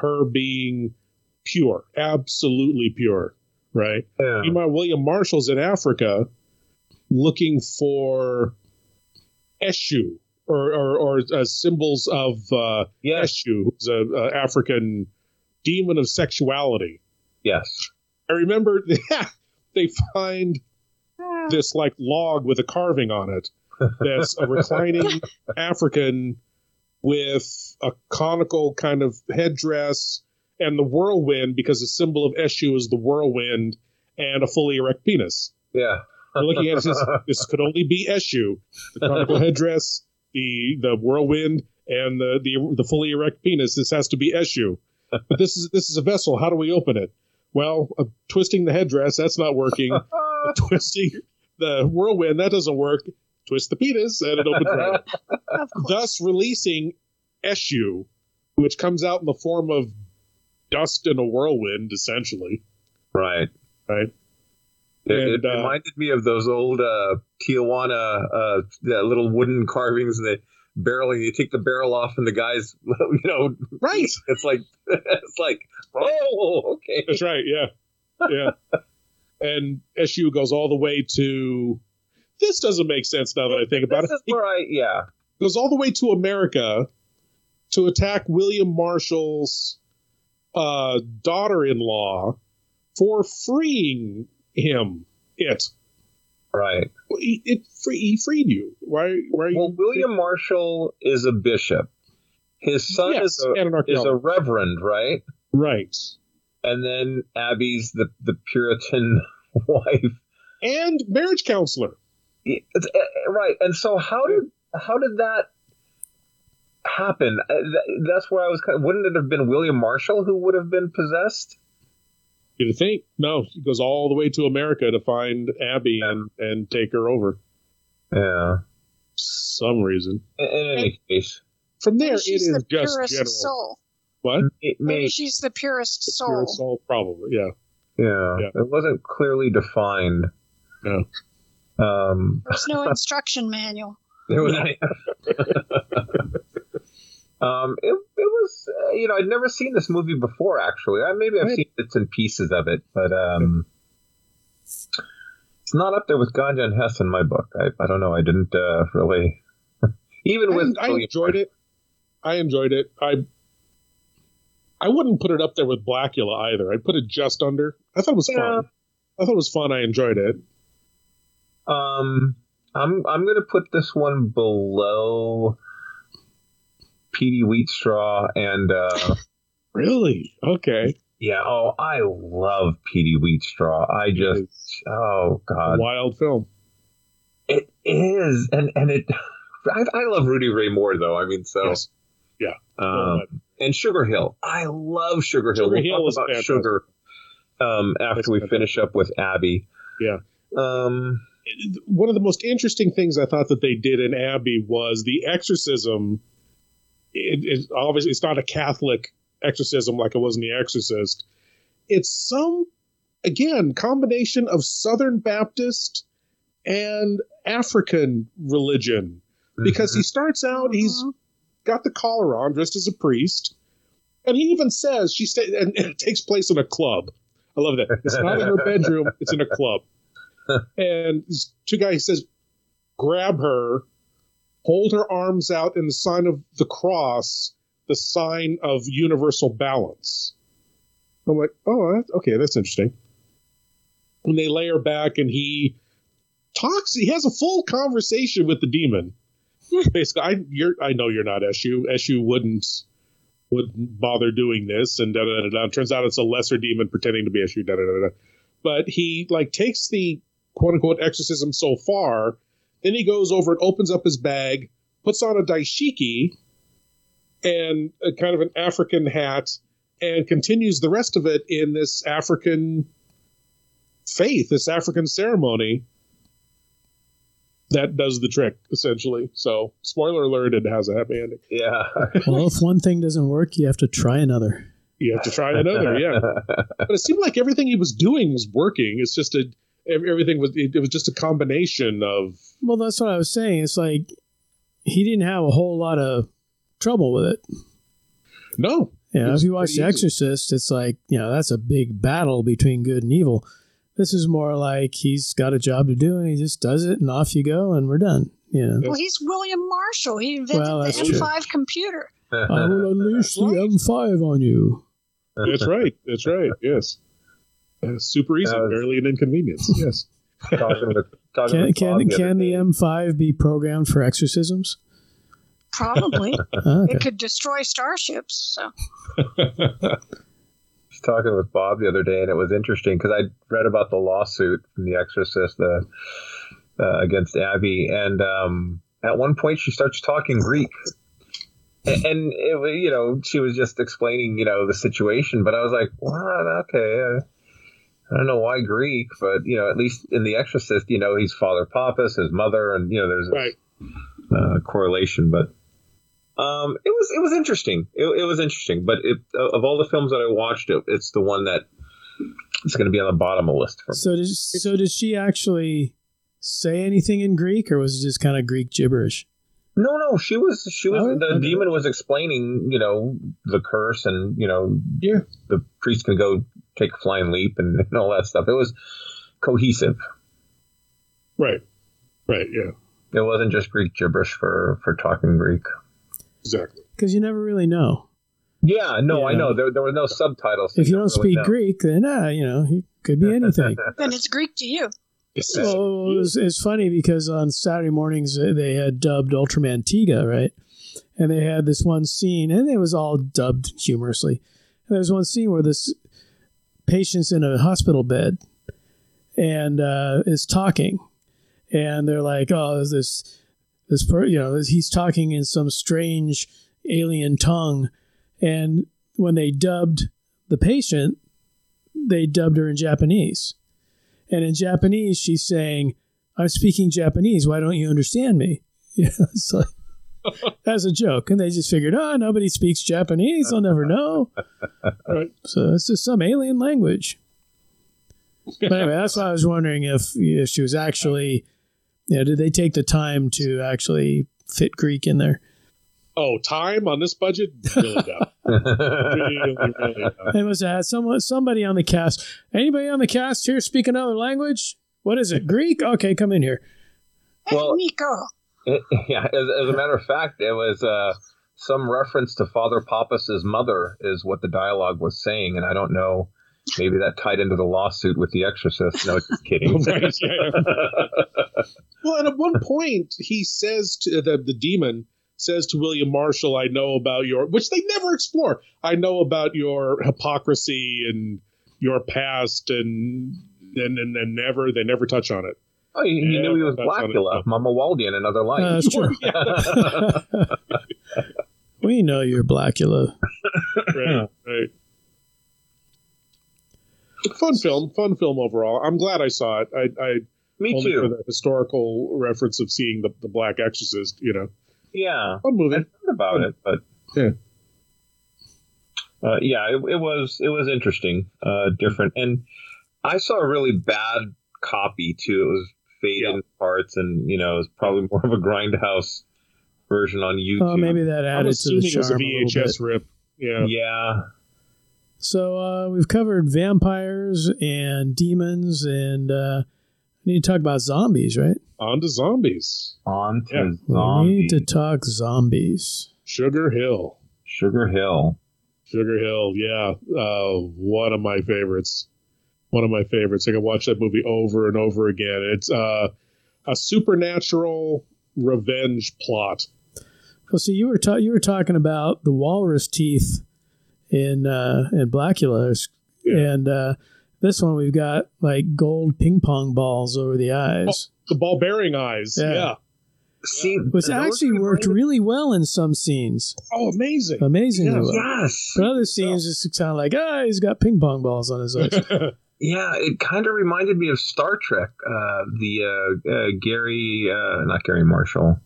her being pure, absolutely pure, right? Yeah. Meanwhile, William Marshall's in Africa looking for Eshu or, or, or uh, symbols of uh, yes. Eshu, who's an African demon of sexuality. Yes. I remember they find this like log with a carving on it that's a reclining African with a conical kind of headdress and the whirlwind because the symbol of Eshu is the whirlwind and a fully erect penis. Yeah. We're looking at this, this could only be Eshu. The conical headdress, the the whirlwind, and the, the the fully erect penis. This has to be Eshu. But this is this is a vessel. How do we open it? Well, uh, twisting the headdress, that's not working. twisting the whirlwind, that doesn't work twist the penis, and it opens right Thus releasing Eshu, which comes out in the form of dust in a whirlwind, essentially. Right. Right. It, and, it uh, reminded me of those old uh, Tijuana uh, little wooden carvings. The barrel, you take the barrel off, and the guys, you know, right? It's like it's like, oh, okay. That's right. Yeah, yeah. and Eshu goes all the way to. This doesn't make sense now that I think about it. this it. Is where I, yeah, goes all the way to America to attack William Marshall's uh, daughter-in-law for freeing him. It right. It, it free, he freed you. Why? Why? well, William Marshall is a bishop. His son yes, is a is a reverend, right? Right. And then Abby's the the Puritan wife and marriage counselor. It's, uh, right. And so how did how did that happen? Uh, that's where I was. Kind of, wouldn't it have been William Marshall who would have been possessed? You think? No, he goes all the way to America to find Abby and and take her over. Yeah, some reason. In, in any case, from there Maybe it is the just purest general. soul. What? It Maybe she's the purest The soul. pure soul, probably. Yeah. yeah, Yeah. it wasn't clearly defined. No. Um, There's no instruction manual. There was um, it, it was uh, you know I'd never seen this movie before actually. I, maybe I've seen bits and pieces of it, but um, it's not up there with Ganja and Hess in my book. I, I don't know. I didn't uh, really even with I William enjoyed it. I enjoyed it. I I wouldn't put it up there with Blacula either. I'd put it just under. I thought it was Yeah. fun. I thought it was fun. I enjoyed it. Um, I'm I'm gonna put this one below Petey Wheatstraw and uh, Really? Okay. yeah. Oh, I love Petey Wheatstraw. I just It's oh god, wild film. it is, and and it. I, I love Rudy Ray Moore though. I mean, so Yes. Yeah. um, and Sugar Hill. I love Sugar Hill. Sugar we'll Hill talk about. Sugar um, after That's we fantastic. finish up with Abby. Yeah. Um, one of the most interesting things I thought that they did in Abby was the exorcism. It, it, obviously, it's not a Catholic exorcism like it was in The Exorcist. It's some, again, combination of Southern Baptist and African religion. Because he mm-hmm. starts out, he's mm-hmm. got the collar on, dressed as a priest, and he even says she stay, and it takes place in a club. I love that. It's not in her bedroom; it's in a club. and these two guys says, grab her, hold her arms out in the sign of the cross, the sign of universal balance. I'm like, oh, that- okay, that's interesting. And they lay her back, and he talks. He has a full conversation with the demon. Basically, I you're I know you're not Eshu. Eshu wouldn't wouldn't bother doing this, and da da da da. Turns out it's a lesser demon pretending to be Eshu. Da da da da. But he like takes the quote unquote exorcism so far. Then he goes over and opens up his bag, puts on a dashiki and a kind of an African hat, and continues the rest of it in this African faith, this African ceremony that does the trick essentially. So, spoiler alert: it has a happy ending. yeah. Well, if one thing doesn't work, you have to try another. You have to try another, yeah. But it seemed like everything he was doing was working. It's just a ev- everything was it, it was just a combination of Well, that's what I was saying. It's like he didn't have a whole lot of trouble with it. no. You know, if you watch The easy. Exorcist, it's like, you know, that's a big battle between good and evil. This is more like he's got a job to do and he just does it and off you go and we're done. You know, Well, he's William Marshall. He invented Well, the. M5 computer. I will unleash the M5 on you. That's right. That's right. Yes. Uh, super easy, That was- barely an inconvenience. Yes. talking with, talking Can with can the can the. M5 be programmed for exorcisms? Probably. Ah, okay. It could destroy starships. So was talking with Bob the other day, and it was interesting because I read about the lawsuit from The Exorcist uh, uh, against Abby, and um, at one point she starts talking Greek, A- and it, wa- you know she was just explaining you know the situation, but I was like, well, okay. I don't know why Greek, but you know, at least in The Exorcist, you know, he's Father Pappas, his mother, and you know, there's Right. a uh, correlation. But Um, it was it was interesting. It, it was interesting, but it, of all the films that I watched, it, it's the one that it's going to be on the bottom of the list for me. So did so did she actually say anything in Greek, or was it just kind of Greek gibberish? No, no, she was she was oh, the okay. demon was explaining, you know, the curse and you know, yeah, the priest can go take a flying leap and, and all that stuff. It was cohesive. Right. Right. Yeah. It wasn't just Greek gibberish for for talking Greek. Exactly. Because you never really know. Yeah, no, yeah. I know. There, there were no subtitles. If you don't, speak Greek, then uh, you know, it could be anything. then it's Greek to you. Well, it was, it's funny because on Saturday mornings uh, they had dubbed Ultraman Tiga, right? And they had this one scene, and it was all dubbed humorously. And there was one scene where this patient's in a hospital bed and uh, is talking, and they're like, "Oh, this this per, you know he's talking in some strange alien tongue. And when they dubbed the patient they dubbed her in japanese. And in japanese she's saying i'm speaking japanese. Why don't you understand me? Yeah it's like as a joke and they just figured oh nobody speaks japanese they'll never know right. so it's just some alien language but anyway that's why i was wondering if, if she was actually yeah, did they take the time to actually fit Greek in there? Oh, time on this budget? Really dumb. really, really They must have had someone, somebody on the cast. Anybody on the cast here speak another language? What is it? Greek? Okay, come in here. Well, Nico. It, yeah, as, as, a matter of fact, it was uh, some reference to Father Pappas's mother, is what the dialogue was saying, and I don't know Maybe that tied into the lawsuit with The Exorcist. No, just kidding. right, well, and at one point, he says to the, the demon says to William Marshall, "I know about your," which they never explore. I know about your hypocrisy and your past, and and and, and never they never touch on it. Oh, he, he knew he was Blacula, Mama Waldy in another life. Uh, that's true. we know you're Blacula. right, right fun film, fun film overall. I'm glad I saw it. I, I me only too. For the historical reference of seeing the, the Black Exorcist, you know. Yeah, fun movie. I heard about it, but yeah, uh, yeah, it, it, was it was interesting, uh, different, and I saw a really bad copy too. It was fading yeah. parts, and you know, it's probably more of a grindhouse version on YouTube. Oh, maybe that added to the charm. It was a VHS rip. Yeah, yeah. So uh, we've covered vampires and demons, and uh, we need to talk about zombies, right? On to zombies. On to yeah. zombies. We need to talk zombies. Sugar Hill. Sugar Hill. Sugar Hill, yeah. Uh, one of my favorites. One of my favorites. I can watch that movie over and over again. It's uh, a supernatural revenge plot. Well, see, you were ta- you were talking about the walrus teeth in uh, in Blackula, yeah. and uh, this one we've got like gold ping pong balls over the eyes. Oh, the ball bearing eyes. Yeah. yeah. See, which actually worked really well in some scenes. Oh, amazing! Amazingly yes. well. Yes. But other scenes, it's kind of like, ah, he's got ping pong balls on his eyes. yeah, it kind of reminded me of Star Trek. Uh, the uh, uh, Gary, uh, not Gary Marshall.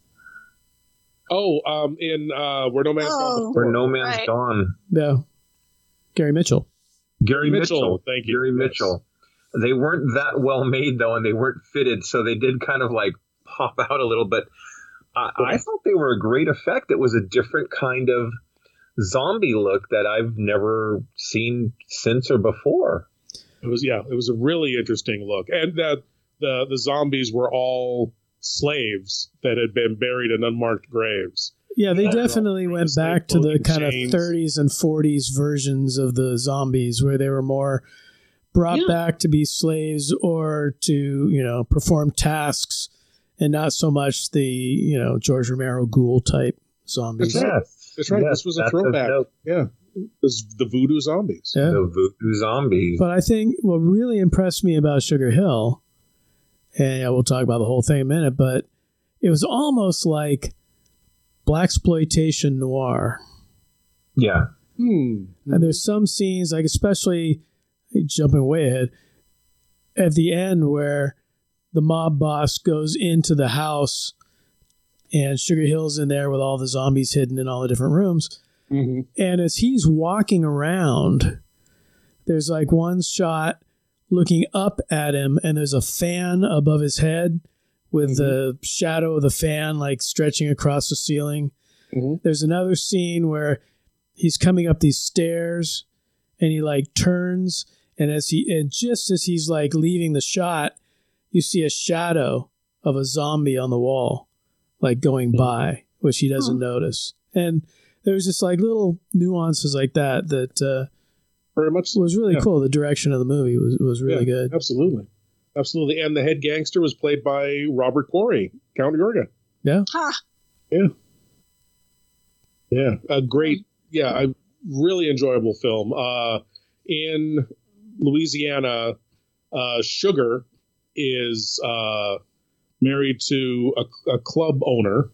Oh, um, in uh, Where No Man's oh, Gone. Where No Man's right. Gone. Yeah. Gary Mitchell. Gary Mitchell. Mitchell. Thank you. Gary Mitchell. They weren't that well made though, and they weren't fitted, so they did kind of like pop out a little. But I, I thought they were a great effect. It was a different kind of zombie look that I've never seen since or before. It was yeah, it was a really interesting look, and that the the zombies were all slaves that had been buried in unmarked graves. Yeah, they definitely went back to the kind of 30s and 40s versions of the zombies where they were more brought yeah. back to be slaves or to, you know, perform tasks and not so much the, you know, George Romero ghoul type zombies. That's right. That's right. Yes, this was a throwback. yeah. It the voodoo zombies. Yeah. The voodoo zombies. But I think what really impressed me about Sugar Hill, and yeah, we'll talk about the whole thing in a minute, but it was almost like black exploitation noir. Yeah. Hmm. And there's some scenes, like especially jumping way ahead, at the end where the mob boss goes into the house and Sugar Hill's in there with all the zombies hidden in all the different rooms. Mm-hmm. And as he's walking around, there's like one shot looking up at him, and there's a fan above his head with Mm-hmm. the shadow of the fan like stretching across the ceiling. Mm-hmm. There's another scene where he's coming up these stairs and he like turns and as he and just as he's like leaving the shot, you see a shadow of a zombie on the wall like going by, which he doesn't notice. And there's just like little nuances like that that uh very much was really yeah. cool. The direction of the movie was was really Yeah, good. Absolutely. Absolutely. And the head gangster was played by Robert Quarry, Count Yorga. Yeah. Huh. Yeah. Yeah. A great, yeah, a really enjoyable film. Uh, in Louisiana, uh, Sugar is uh, married to a, a club owner,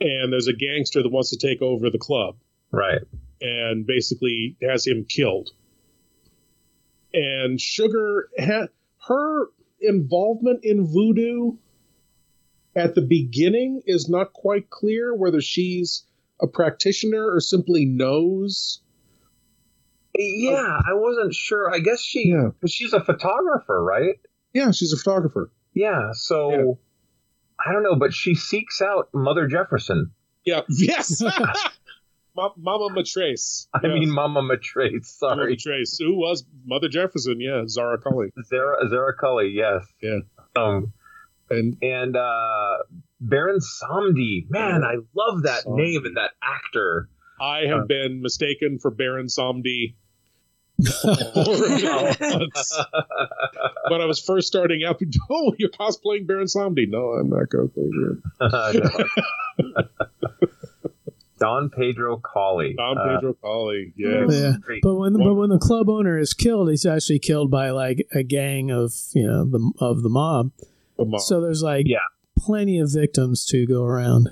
and there's a gangster that wants to take over the club Right. and basically has him killed. And Sugar, ha- her involvement in voodoo at the beginning is not quite clear whether she's a practitioner or simply knows. Yeah, I wasn't sure. I guess she, Yeah. she's a photographer, right? Yeah, she's a photographer. Yeah. So. I don't know, but she seeks out Mother Jefferson. Yeah. Yes. Ma- Mama Maitresse. I mean, Mama Maitresse. Mama Sorry, Maitresse, who was Mother Jefferson. Yeah, Zara Cully. Zara Zara Cully. Yes. Yeah. Um, And and uh, Baron Samedi. Man, I love that Samedi. name and that actor. I have Uh. been mistaken for Baron Samedi. Once. when I was first starting out, oh, you're cosplaying Baron Samedi. No, I'm not cosplaying Baron. Don Pedro Colley. Don Uh, Pedro Colley. Yes. Yeah. But when but when the club owner is killed, he's actually killed by like a gang of you know the of the mob. The mom. So there's like Yeah. plenty of victims to go around.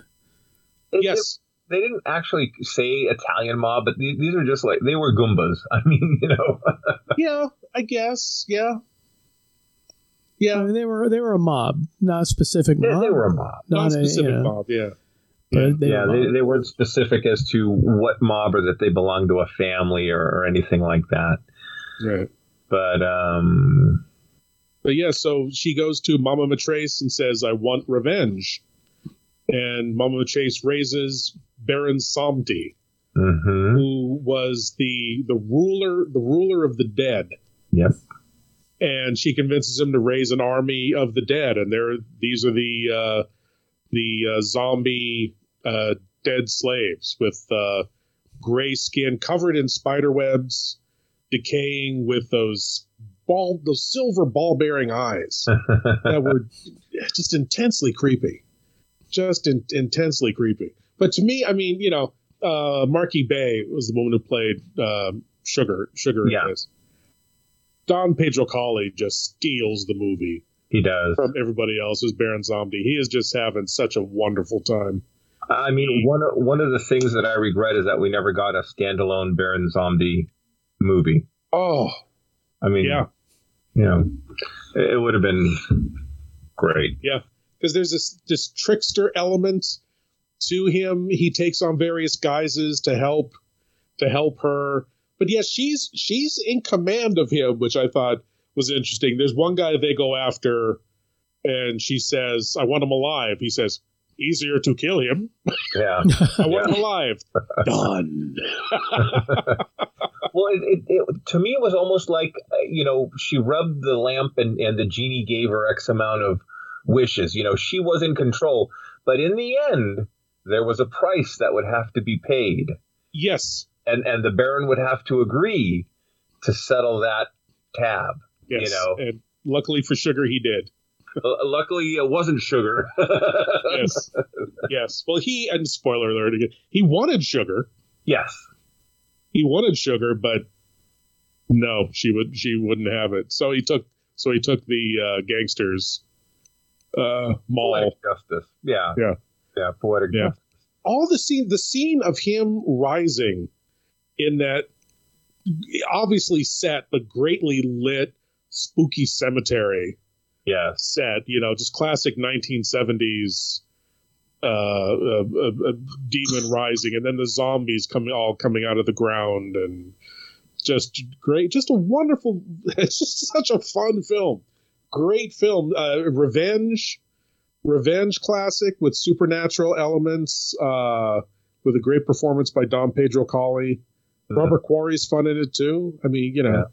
it- yes. They didn't actually say Italian mob, but these, these are just like they were Goombas. I mean, you know. yeah, I guess. Yeah. I Yeah. mean, they were they were a mob, not a specific they, mob. they were a mob. not Non a, you specific know, mob. Yeah. but they yeah, were they, they, weren't specific as to what mob or that they belonged to a family or, or anything like that. Right. But um, But yeah, so she goes to Mama Maitresse and says, I want revenge. And Mama Chase raises Baron Samdi, mhm. who was the the ruler the ruler of the dead. yep, And she convinces him to raise an army of the dead. And there these are the uh, the uh, zombie uh, dead slaves with uh, gray skin covered in spider webs, decaying with those ball those silver ball bearing eyes that were just intensely creepy, just in, intensely creepy. But to me, I mean, you know, uh, Marki Bey was the woman who played um, Sugar. Sugar. in Yeah. this. Don Pedro Colley just steals the movie he does. from everybody else as Baron Zombie. He is just having such a wonderful time. I mean, one of- one of the things that I regret is that we never got a standalone Baron Zombie movie. Oh, I mean, yeah, you know, it, it would have been great. yeah. Because there's this this trickster element to him. He takes on various guises to help to help her. But yes, she's she's in command of him, which I thought was interesting. There's one guy they go after, and she says, "I want him alive." He says, "Easier to kill him. Yeah. I want him alive." Done. Well, it, it, it, to me, it was almost like uh, you know she rubbed the lamp and and the genie gave her X amount of wishes. You know, she was in control, but in the end, there was a price that would have to be paid, Yes. and and the Baron would have to agree to settle that tab. Yes. You know. And luckily for Sugar, he did. Luckily, it wasn't sugar. Yes. yes. Well, he and spoiler alert again. He wanted Sugar. yes. He wanted Sugar, but no, she would she wouldn't have it. So he took so he took the uh, gangsters uh, mall. Poetic justice. Yeah. Yeah. Yeah. Poetic Yeah. justice. All the scene the scene of him rising in that obviously set but greatly lit spooky cemetery Yeah. set, you know, just classic 1970s uh, a, a, a, demon rising, and then the zombies coming all coming out of the ground, and just great, just a wonderful. It's just such a fun film, great film. Uh, revenge, revenge classic with supernatural elements, uh, with a great performance by Don Pedro Colley. Mm-hmm. Robert Quarry's fun in it too. I mean, you know. Yeah.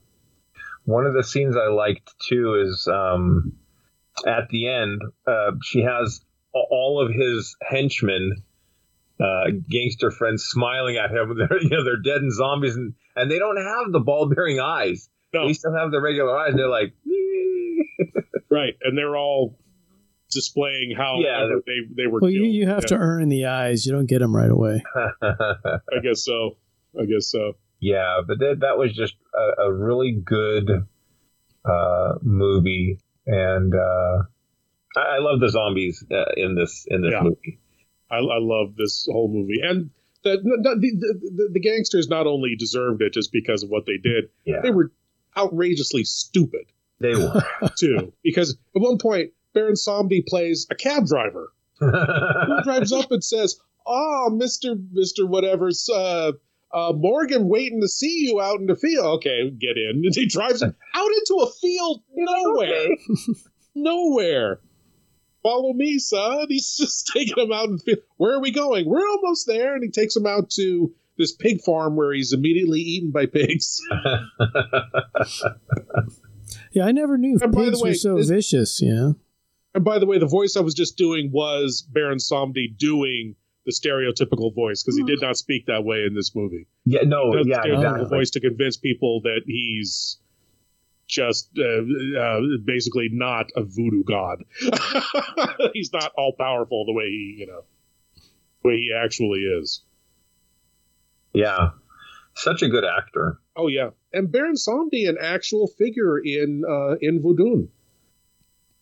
One of the scenes I liked too is um, at the end, uh, she has all of his henchmen, uh, gangster friends, smiling at him. They're you know they're dead and zombies, and and they don't have the ball bearing eyes. No. They still have the regular eyes. They're like, right, and they're all displaying how yeah, they they were. Well, you, you have yeah. to earn the eyes. You don't get them right away. I guess so. I guess so. Yeah, but that that was just a, a really good uh, movie, and uh, I, I, love the zombies uh, in this in this yeah. movie. I, I, love this whole movie, and the the, the the, the gangsters not only deserved it just because of what they did, yeah. they were outrageously stupid. They were too, because at one point Baron Samedi plays a cab driver who drives up and says, "Oh, Mister Mister whatever's." Uh, uh, Morgan waiting to see you out in the field. Okay, get in. And he drives out into a field nowhere. nowhere. Follow me, son. He's just taking him out in the field. Where are we going? We're almost there. And he takes him out to this pig farm where he's immediately eaten by pigs. Yeah, I never knew pigs way, were so this, vicious, yeah. And by the way, the voice I was just doing was Baron Samedi doing the stereotypical voice because he did not speak that way in this movie. Yeah, no, yeah, the exactly. voice to convince people that he's just uh, uh, basically not a voodoo god. he's not all powerful the way he, you know, the way he actually is. Yeah, such a good actor. Oh yeah, and Baron Samedi, an actual figure in uh, in Vodun.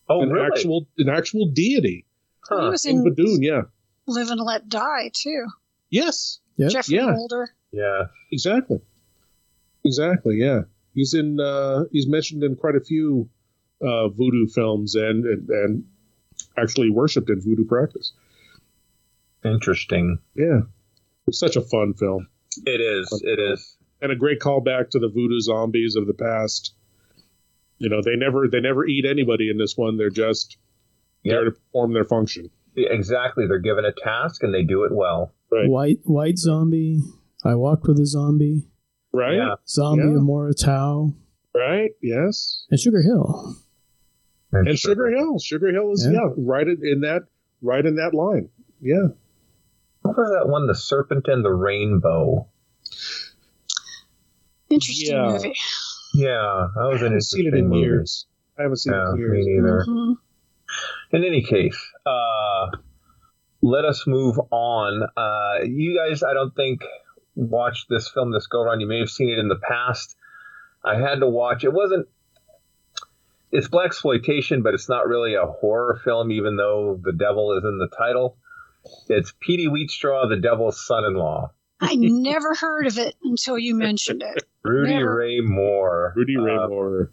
Oh, an really? actual an actual deity. Huh. He was in, in Vodun, yeah. Live and Let Die too. Yes. Yep. Geoffrey yeah. Holder. Yeah. Exactly. Exactly. Yeah. He's in. Uh, he's mentioned in quite a few uh, voodoo films and, and and actually worshipped in voodoo practice. Interesting. Yeah. It's such a fun film. It is. It uh, is. And a great callback to the voodoo zombies of the past. You know, they never they never eat anybody in this one. They're just yep. there to perform their function. Exactly. They're given a task and they do it well. Right. White white zombie. I walked with a zombie. Right. Yeah. Zombie yeah. of Mora Tau. Right. Yes. And Sugar Hill. And, and Sugar, Hill. Sugar Hill is yeah. yeah, right in that right in that line. Yeah. What was that one? The Serpent and the Rainbow. Interesting yeah. movie. Yeah, that was an interesting seen it in movie. years. I haven't seen yeah, it in years. Me neither. Mm-hmm. In any case, uh, let us move on. Uh, you guys, I don't think watched this film this go around. You may have seen it in the past. I had to watch. It wasn't. It's black exploitation, but it's not really a horror film, even though the devil is in the title. It's Petey Wheatstraw, the devil's son-in-law. I never heard of it until you mentioned it. Rudy never. Ray Moore. Rudy Ray uh, Moore.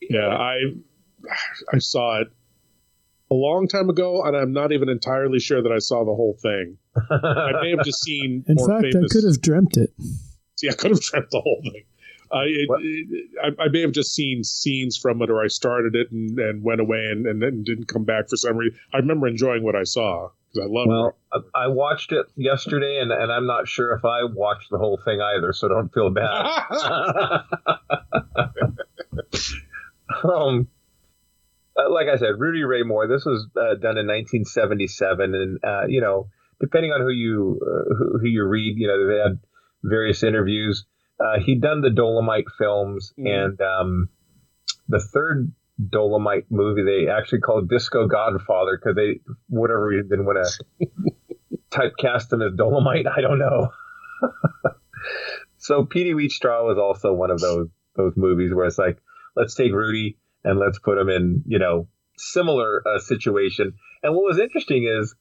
Yeah, I I saw it a long time ago, and I'm not even entirely sure that I saw the whole thing. I may have just seen. In fact, famous... I could have dreamt it. Yeah, I could have dreamt the whole thing. Uh, it, it, I, I, may have just seen scenes from it, or I started it and, and went away and, and then didn't come back for some reason. I remember enjoying what I saw because I love well, it. I watched it yesterday, and, and I'm not sure if I watched the whole thing either, so don't feel bad. um, uh, like I said, Rudy Ray Moore. This was uh, done in 1977, and uh, you know, depending on who you uh, who, who, you read, you know, they had various interviews. Uh, he'd done the Dolemite films, mm. and um, the third Dolemite movie they actually called Disco Godfather because they, whatever reason, didn't want to typecast him as Dolemite. I don't know. so Petey Wheatstraw was also one of those those movies where it's like, let's take Rudy and let's put him in, you know, similar uh, situation. And what was interesting is,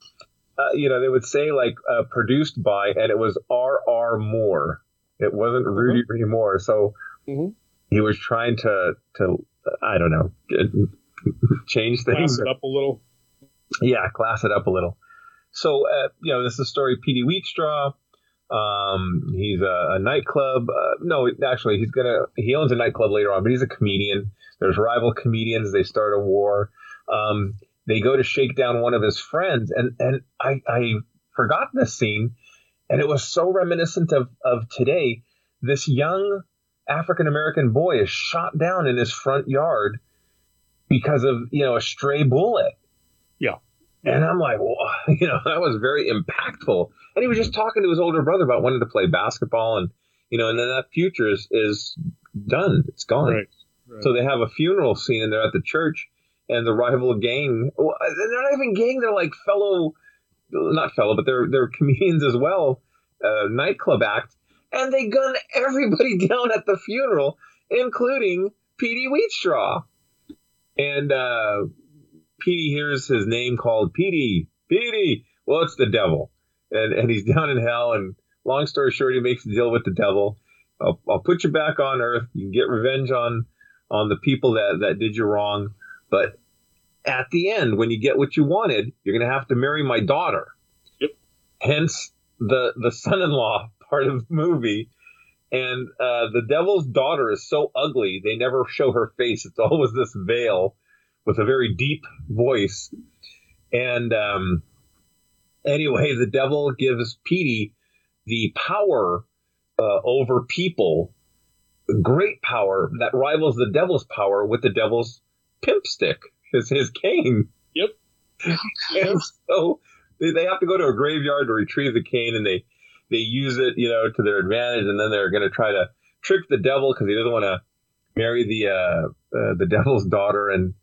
uh, you know, they would say like uh, produced by, and it was R. R. Moore. It wasn't mm-hmm. Rudy mm-hmm. Moore. So mm-hmm. he was trying to to I don't know change things. Class it up a little. Yeah, class it up a little. so uh, you know, this is the story of Petey Wheatstraw. Um, he's a, a nightclub. Uh, no, actually, he's gonna he owns a nightclub later on, but he's a comedian. There's rival comedians. They start a war. Um, they go to shake down one of his friends, and and I I forgot this scene, and it was so reminiscent of of today. This young African American boy is shot down in his front yard because of you know a stray bullet. Yeah. And I'm like, well, you know, that was very impactful. And he was just talking to his older brother about wanting to play basketball, and you know, and then that future is is done. It's gone. Right. Right. So they have a funeral scene, and they're at the church, and the rival gang. Well, they're not even gang. They're like fellow, not fellow, but they're they're comedians as well. Uh, nightclub act, and they gun everybody down at the funeral, including Petey Wheatstraw. And uh, Petey hears his name called Petey. Petey. Well, it's the devil, and and he's down in hell. And long story short, he makes a deal with the devil. I'll, I'll put you back on Earth. You can get revenge on on the people that that did you wrong, but at the end, when you get what you wanted, you're going to have to marry my daughter. Yep. Hence the the son-in-law part of the movie. And uh, the devil's daughter is so ugly, they never show her face. It's always this veil with a very deep voice. And um, anyway, the devil gives Petey the power uh, over people, great power that rivals the devil's power with the devil's pimp stick, his, his cane. Yep. and so they, they have to go to a graveyard to retrieve the cane, and they they use it, you know, to their advantage, and then they're going to try to trick the devil because he doesn't want to marry the uh, uh, the devil's daughter. And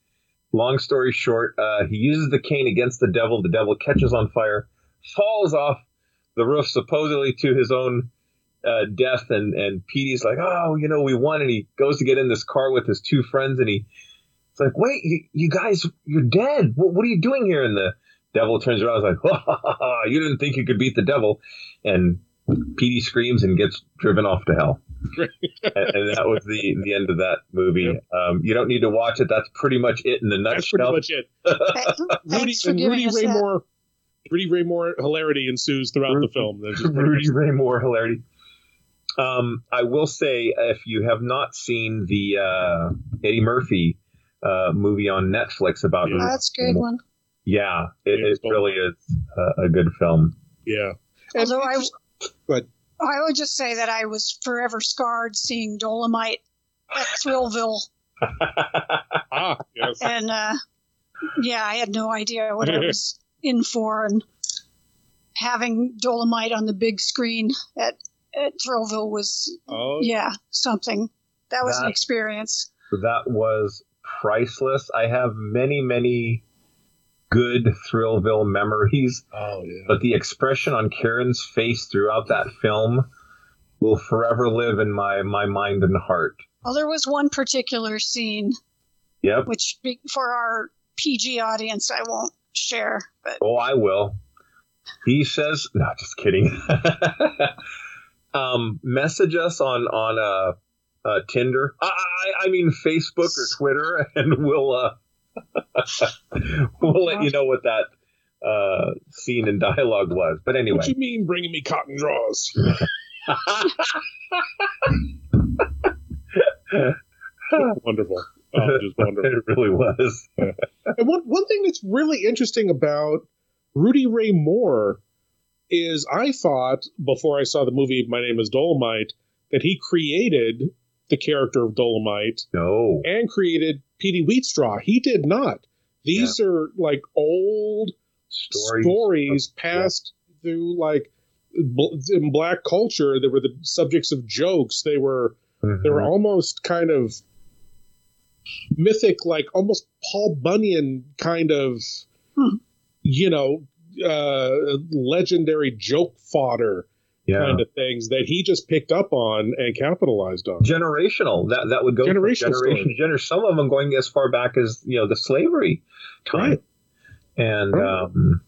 long story short, uh, he uses the cane against the devil. The devil catches on fire, falls off the roof, supposedly to his own uh, death. And and Petey's like, oh, you know, we won. And he goes to get in this car with his two friends, and he it's like, wait, you, you guys, you're dead. What, what are you doing here? And the devil turns around and is like, ha, ha, ha, you didn't think you could beat the devil. And Petey screams and gets driven off to hell. and, and, that was the the end of that movie. Yep. Um, you don't need to watch it. That's pretty much it in a nutshell. That's pretty much it. Rudy, and Rudy Ray that. Moore, Rudy Ray Moore hilarity ensues throughout Rudy, the film. Rudy Ray Moore hilarity. Um, I will say, if you have not seen the uh, Eddie Murphy uh, movie on Netflix about, yeah. that's a good one. Yeah, it, yeah, it really is a, a, good film. Yeah. Although I, but I would just say that I was forever scarred seeing Dolemite at Thrillville. ah, yes. And uh, yeah, I had no idea what I was in for, and having Dolemite on the big screen at at Thrillville was oh. yeah something. That was that, an experience. That was priceless. I have many, many good Thrillville memories. Oh yeah. But the expression on Karen's face throughout that film will forever live in my my mind and heart. Well, there was one particular scene. Yep. Which for our PG audience, I won't share. But oh, I will. He says, "No, just kidding." um, message us on on uh, uh Tinder. I, I, I mean Facebook or Twitter, and we'll uh, we'll let you know what that uh, scene and dialogue was. But anyway, what do you mean bringing me cotton draws? wonderful. Oh, just wonderful. it really was. and one one thing that's really interesting about Rudy Ray Moore is I thought before I saw the movie My Name is Dolemite that he created the character of Dolemite. No. And created Petey Wheatstraw. He did not. These yeah. are like old stories, stories passed yeah. through like in black culture. They were the subjects of jokes. They were mm-hmm. they were almost kind of mythic, like almost Paul Bunyan kind of, hmm. you know, uh, legendary joke fodder yeah. kind of things that he just picked up on and capitalized on. Generational. That that would go generation generation. Gener- some of them going as far back as you know the slavery time. Right. And right. Um,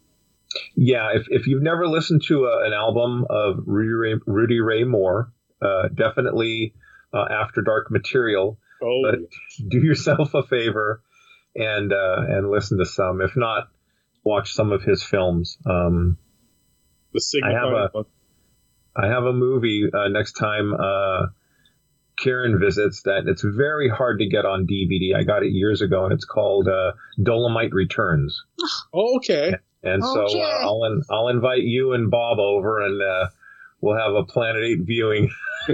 yeah, if, if you've never listened to a, an album of Rudy Ray, Rudy Ray Moore, uh, definitely uh, After Dark material. Oh, but do yourself a favor and uh, and listen to some. If not, watch some of his films. Um, the I have a I have a movie uh, next time uh, Karen visits that it's very hard to get on DVD. I got it years ago, and it's called uh, Dolemite Returns. Oh, okay. And so Okay. uh, I'll in, I'll invite you and Bob over, and uh, we'll have a Planet Eight viewing.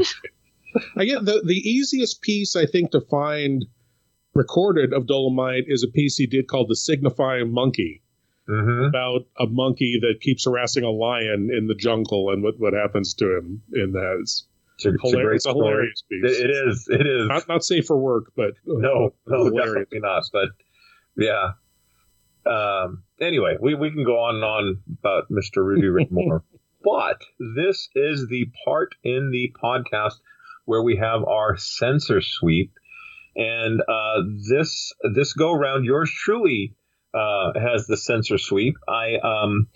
I get the the easiest piece I think to find recorded of Dolemite is a piece he did called "The Signifying Monkey," hmm about a monkey that keeps harassing a lion in the jungle and what what happens to him in that. It's, It's a, a it's a hilarious piece. It, it is. It is. Not not safe for work, but uh, no, no, hilarious. definitely not. But yeah. Um, anyway, we, we can go on and on about Mr. Ruby Ray Moore. but this is the part in the podcast where we have our censor sweep. And uh, this this go round, yours truly uh, has the censor sweep. I um,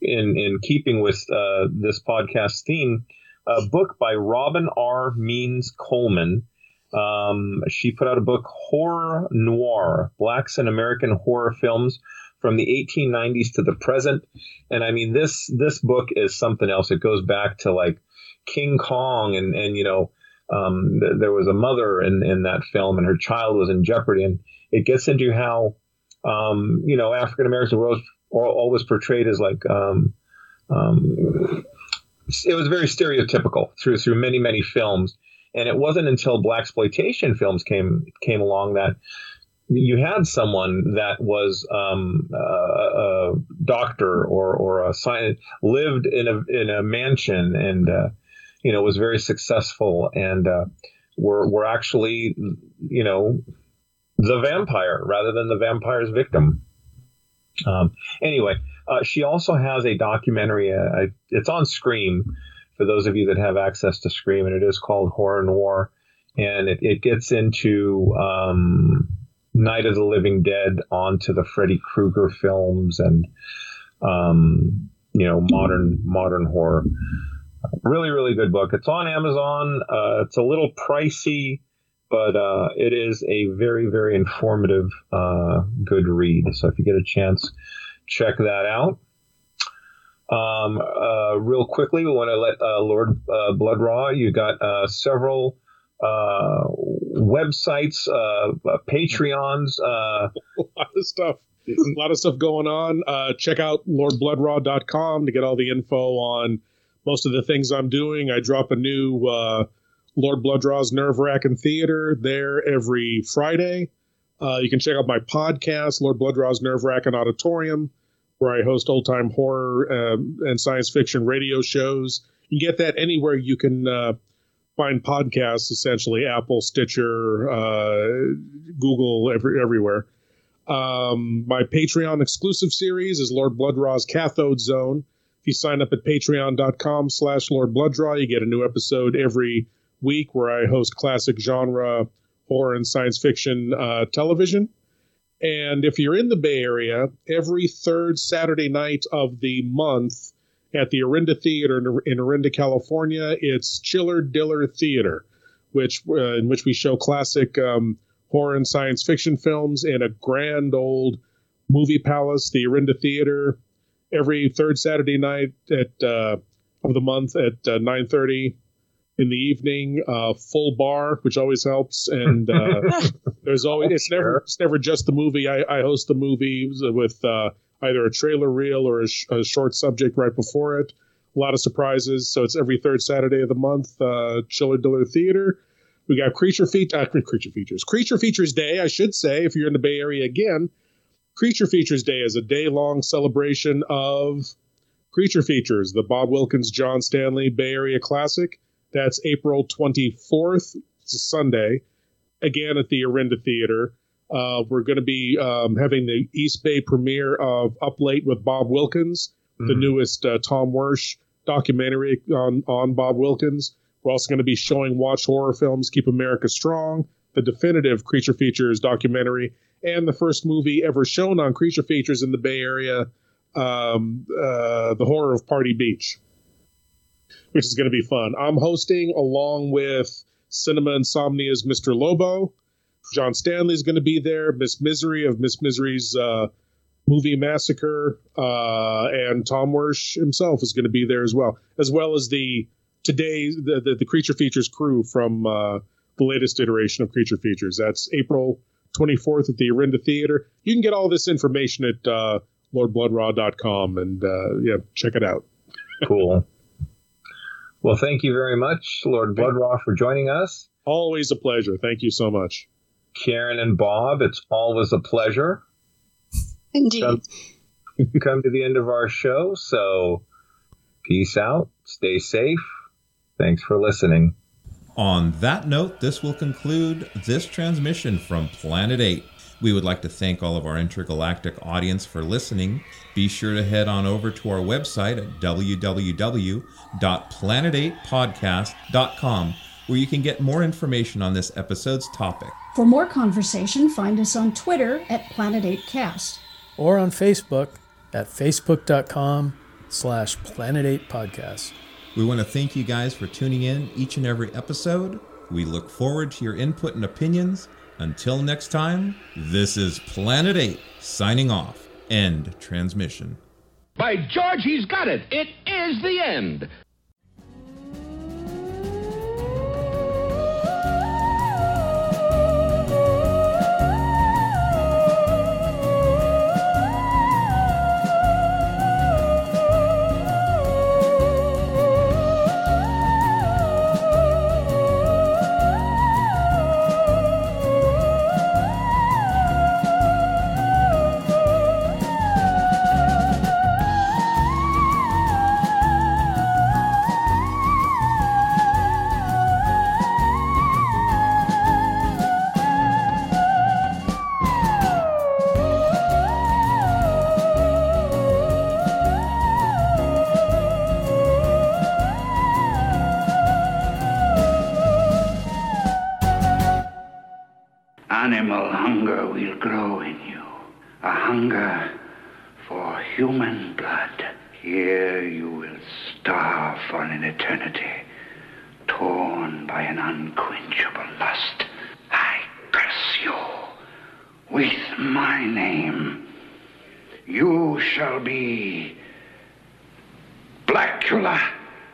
in in keeping with uh, this podcast theme, a book by Robin R. Means Coleman. Um, she put out a book, Horror Noir: Blacks in American Horror Films from the 1890s to the present. And I mean, this this book is something else. It goes back to like King Kong, and and you know, um, th- there was a mother in in that film, and her child was in jeopardy, and it gets into how um, you know African Americans were always, always portrayed as like um, um, it was very stereotypical through through many many films, and it wasn't until black exploitation films came came along that you had someone that was um, a, a doctor or or a scientist lived in a in a mansion and uh, you know was very successful and uh, were were actually you know the vampire rather than the vampire's victim. Um, anyway, uh, she also has a documentary. Uh, it's on Scream for those of you that have access to Scream, and it is called Horror Noir, and it, it gets into um, Night of the Living Dead onto the Freddy Krueger films and um, you know modern modern horror. Really, really good book. It's on Amazon. Uh, it's a little pricey, but uh, it is a very, very informative, uh, good read. So if you get a chance, check that out. Um, uh, real quickly, we want to let uh, Lord uh, Blood-Rah. You got uh, several websites, Patreons. A lot of stuff. A lot of stuff going on. Check out lordbloodrah.com to get all the info on most of the things I'm doing. I drop a new Lord Blood-Rah's Nerve Wracking Theater there every Friday. Uh, you can check out my podcast, Lord Blood-Rah's Nerve Wracking Auditorium, where I host old time horror um, and science fiction radio shows. You can get that anywhere you can uh, find podcasts, essentially Apple, Stitcher, uh, Google, every, everywhere. Um, my Patreon exclusive series is Lord Blood-Rah's Cathode Zone. If you sign up at patreon.com slash Lord Blood-Rah, you get a new episode every week where I host classic genre horror and science fiction uh, television. And if you're in the Bay Area, every third Saturday night of the month at the Orinda Theater in, Orinda, California, it's Chiller Diller Theater, which uh, in which we show classic um, horror and science fiction films in a grand old movie palace, the Orinda Theater, every third Saturday night at uh, of the month at uh, 9:30 in the evening. Uh, full bar, which always helps, and uh, there's always it's never it's never just the movie. I, I host the movie with uh, either a trailer reel or a, sh- a short subject right before it. A lot of surprises. So it's every third Saturday of the month. Uh, Chiller Diller Theater. We got creature feet, uh, creature features, creature features day. I should say, if you're in the Bay Area again, Creature Features Day is a day long celebration of Creature Features, the Bob Wilkins John Stanley Bay Area Classic. That's April 24th. It's a Sunday, again at the Orinda Theater. Uh, we're going to be um, having the East Bay premiere of Up Late with Bob Wilkins, the newest uh, Tom Wyrsch documentary on, on Bob Wilkins. We're also going to be showing Watch Horror Films Keep America Strong, the definitive Creature Features documentary, and the first movie ever shown on Creature Features in the Bay Area, um, uh, The Horror of Party Beach, which is going to be fun. I'm hosting along with Cinema Insomnia's Mr. Lobo. John Stanley's going to be there. Miss Misery of Miss Misery's uh, Movie Massacre, uh, and Tom Wyrsch himself is going to be there as well, as well as the today the the, the Creature Features crew from uh, the latest iteration of Creature Features. That's April 24th at the Orinda Theater. You can get all this information at uh, lordbloodrah.com and uh, yeah, check it out. cool. Well, thank you very much, Lord Blood-Rah, for joining us. Always a pleasure. Thank you so much. Karen and Bob, it's always a pleasure. Indeed. Come, come to the end of our show, so peace out. Stay safe. Thanks for listening. On that note, this will conclude this transmission from Planet 8. We would like to thank all of our intergalactic audience for listening. Be sure to head on over to our website at www.planet8podcast.com where you can get more information on this episode's topic. For more conversation, find us on Twitter at Planet8Cast. Or on Facebook at facebook.com slash Planet8Podcast. We want to thank you guys for tuning in each and every episode. We look forward to your input and opinions. Until next time, this is Planet 8 signing off. End transmission. By George, he's got it. It is the end.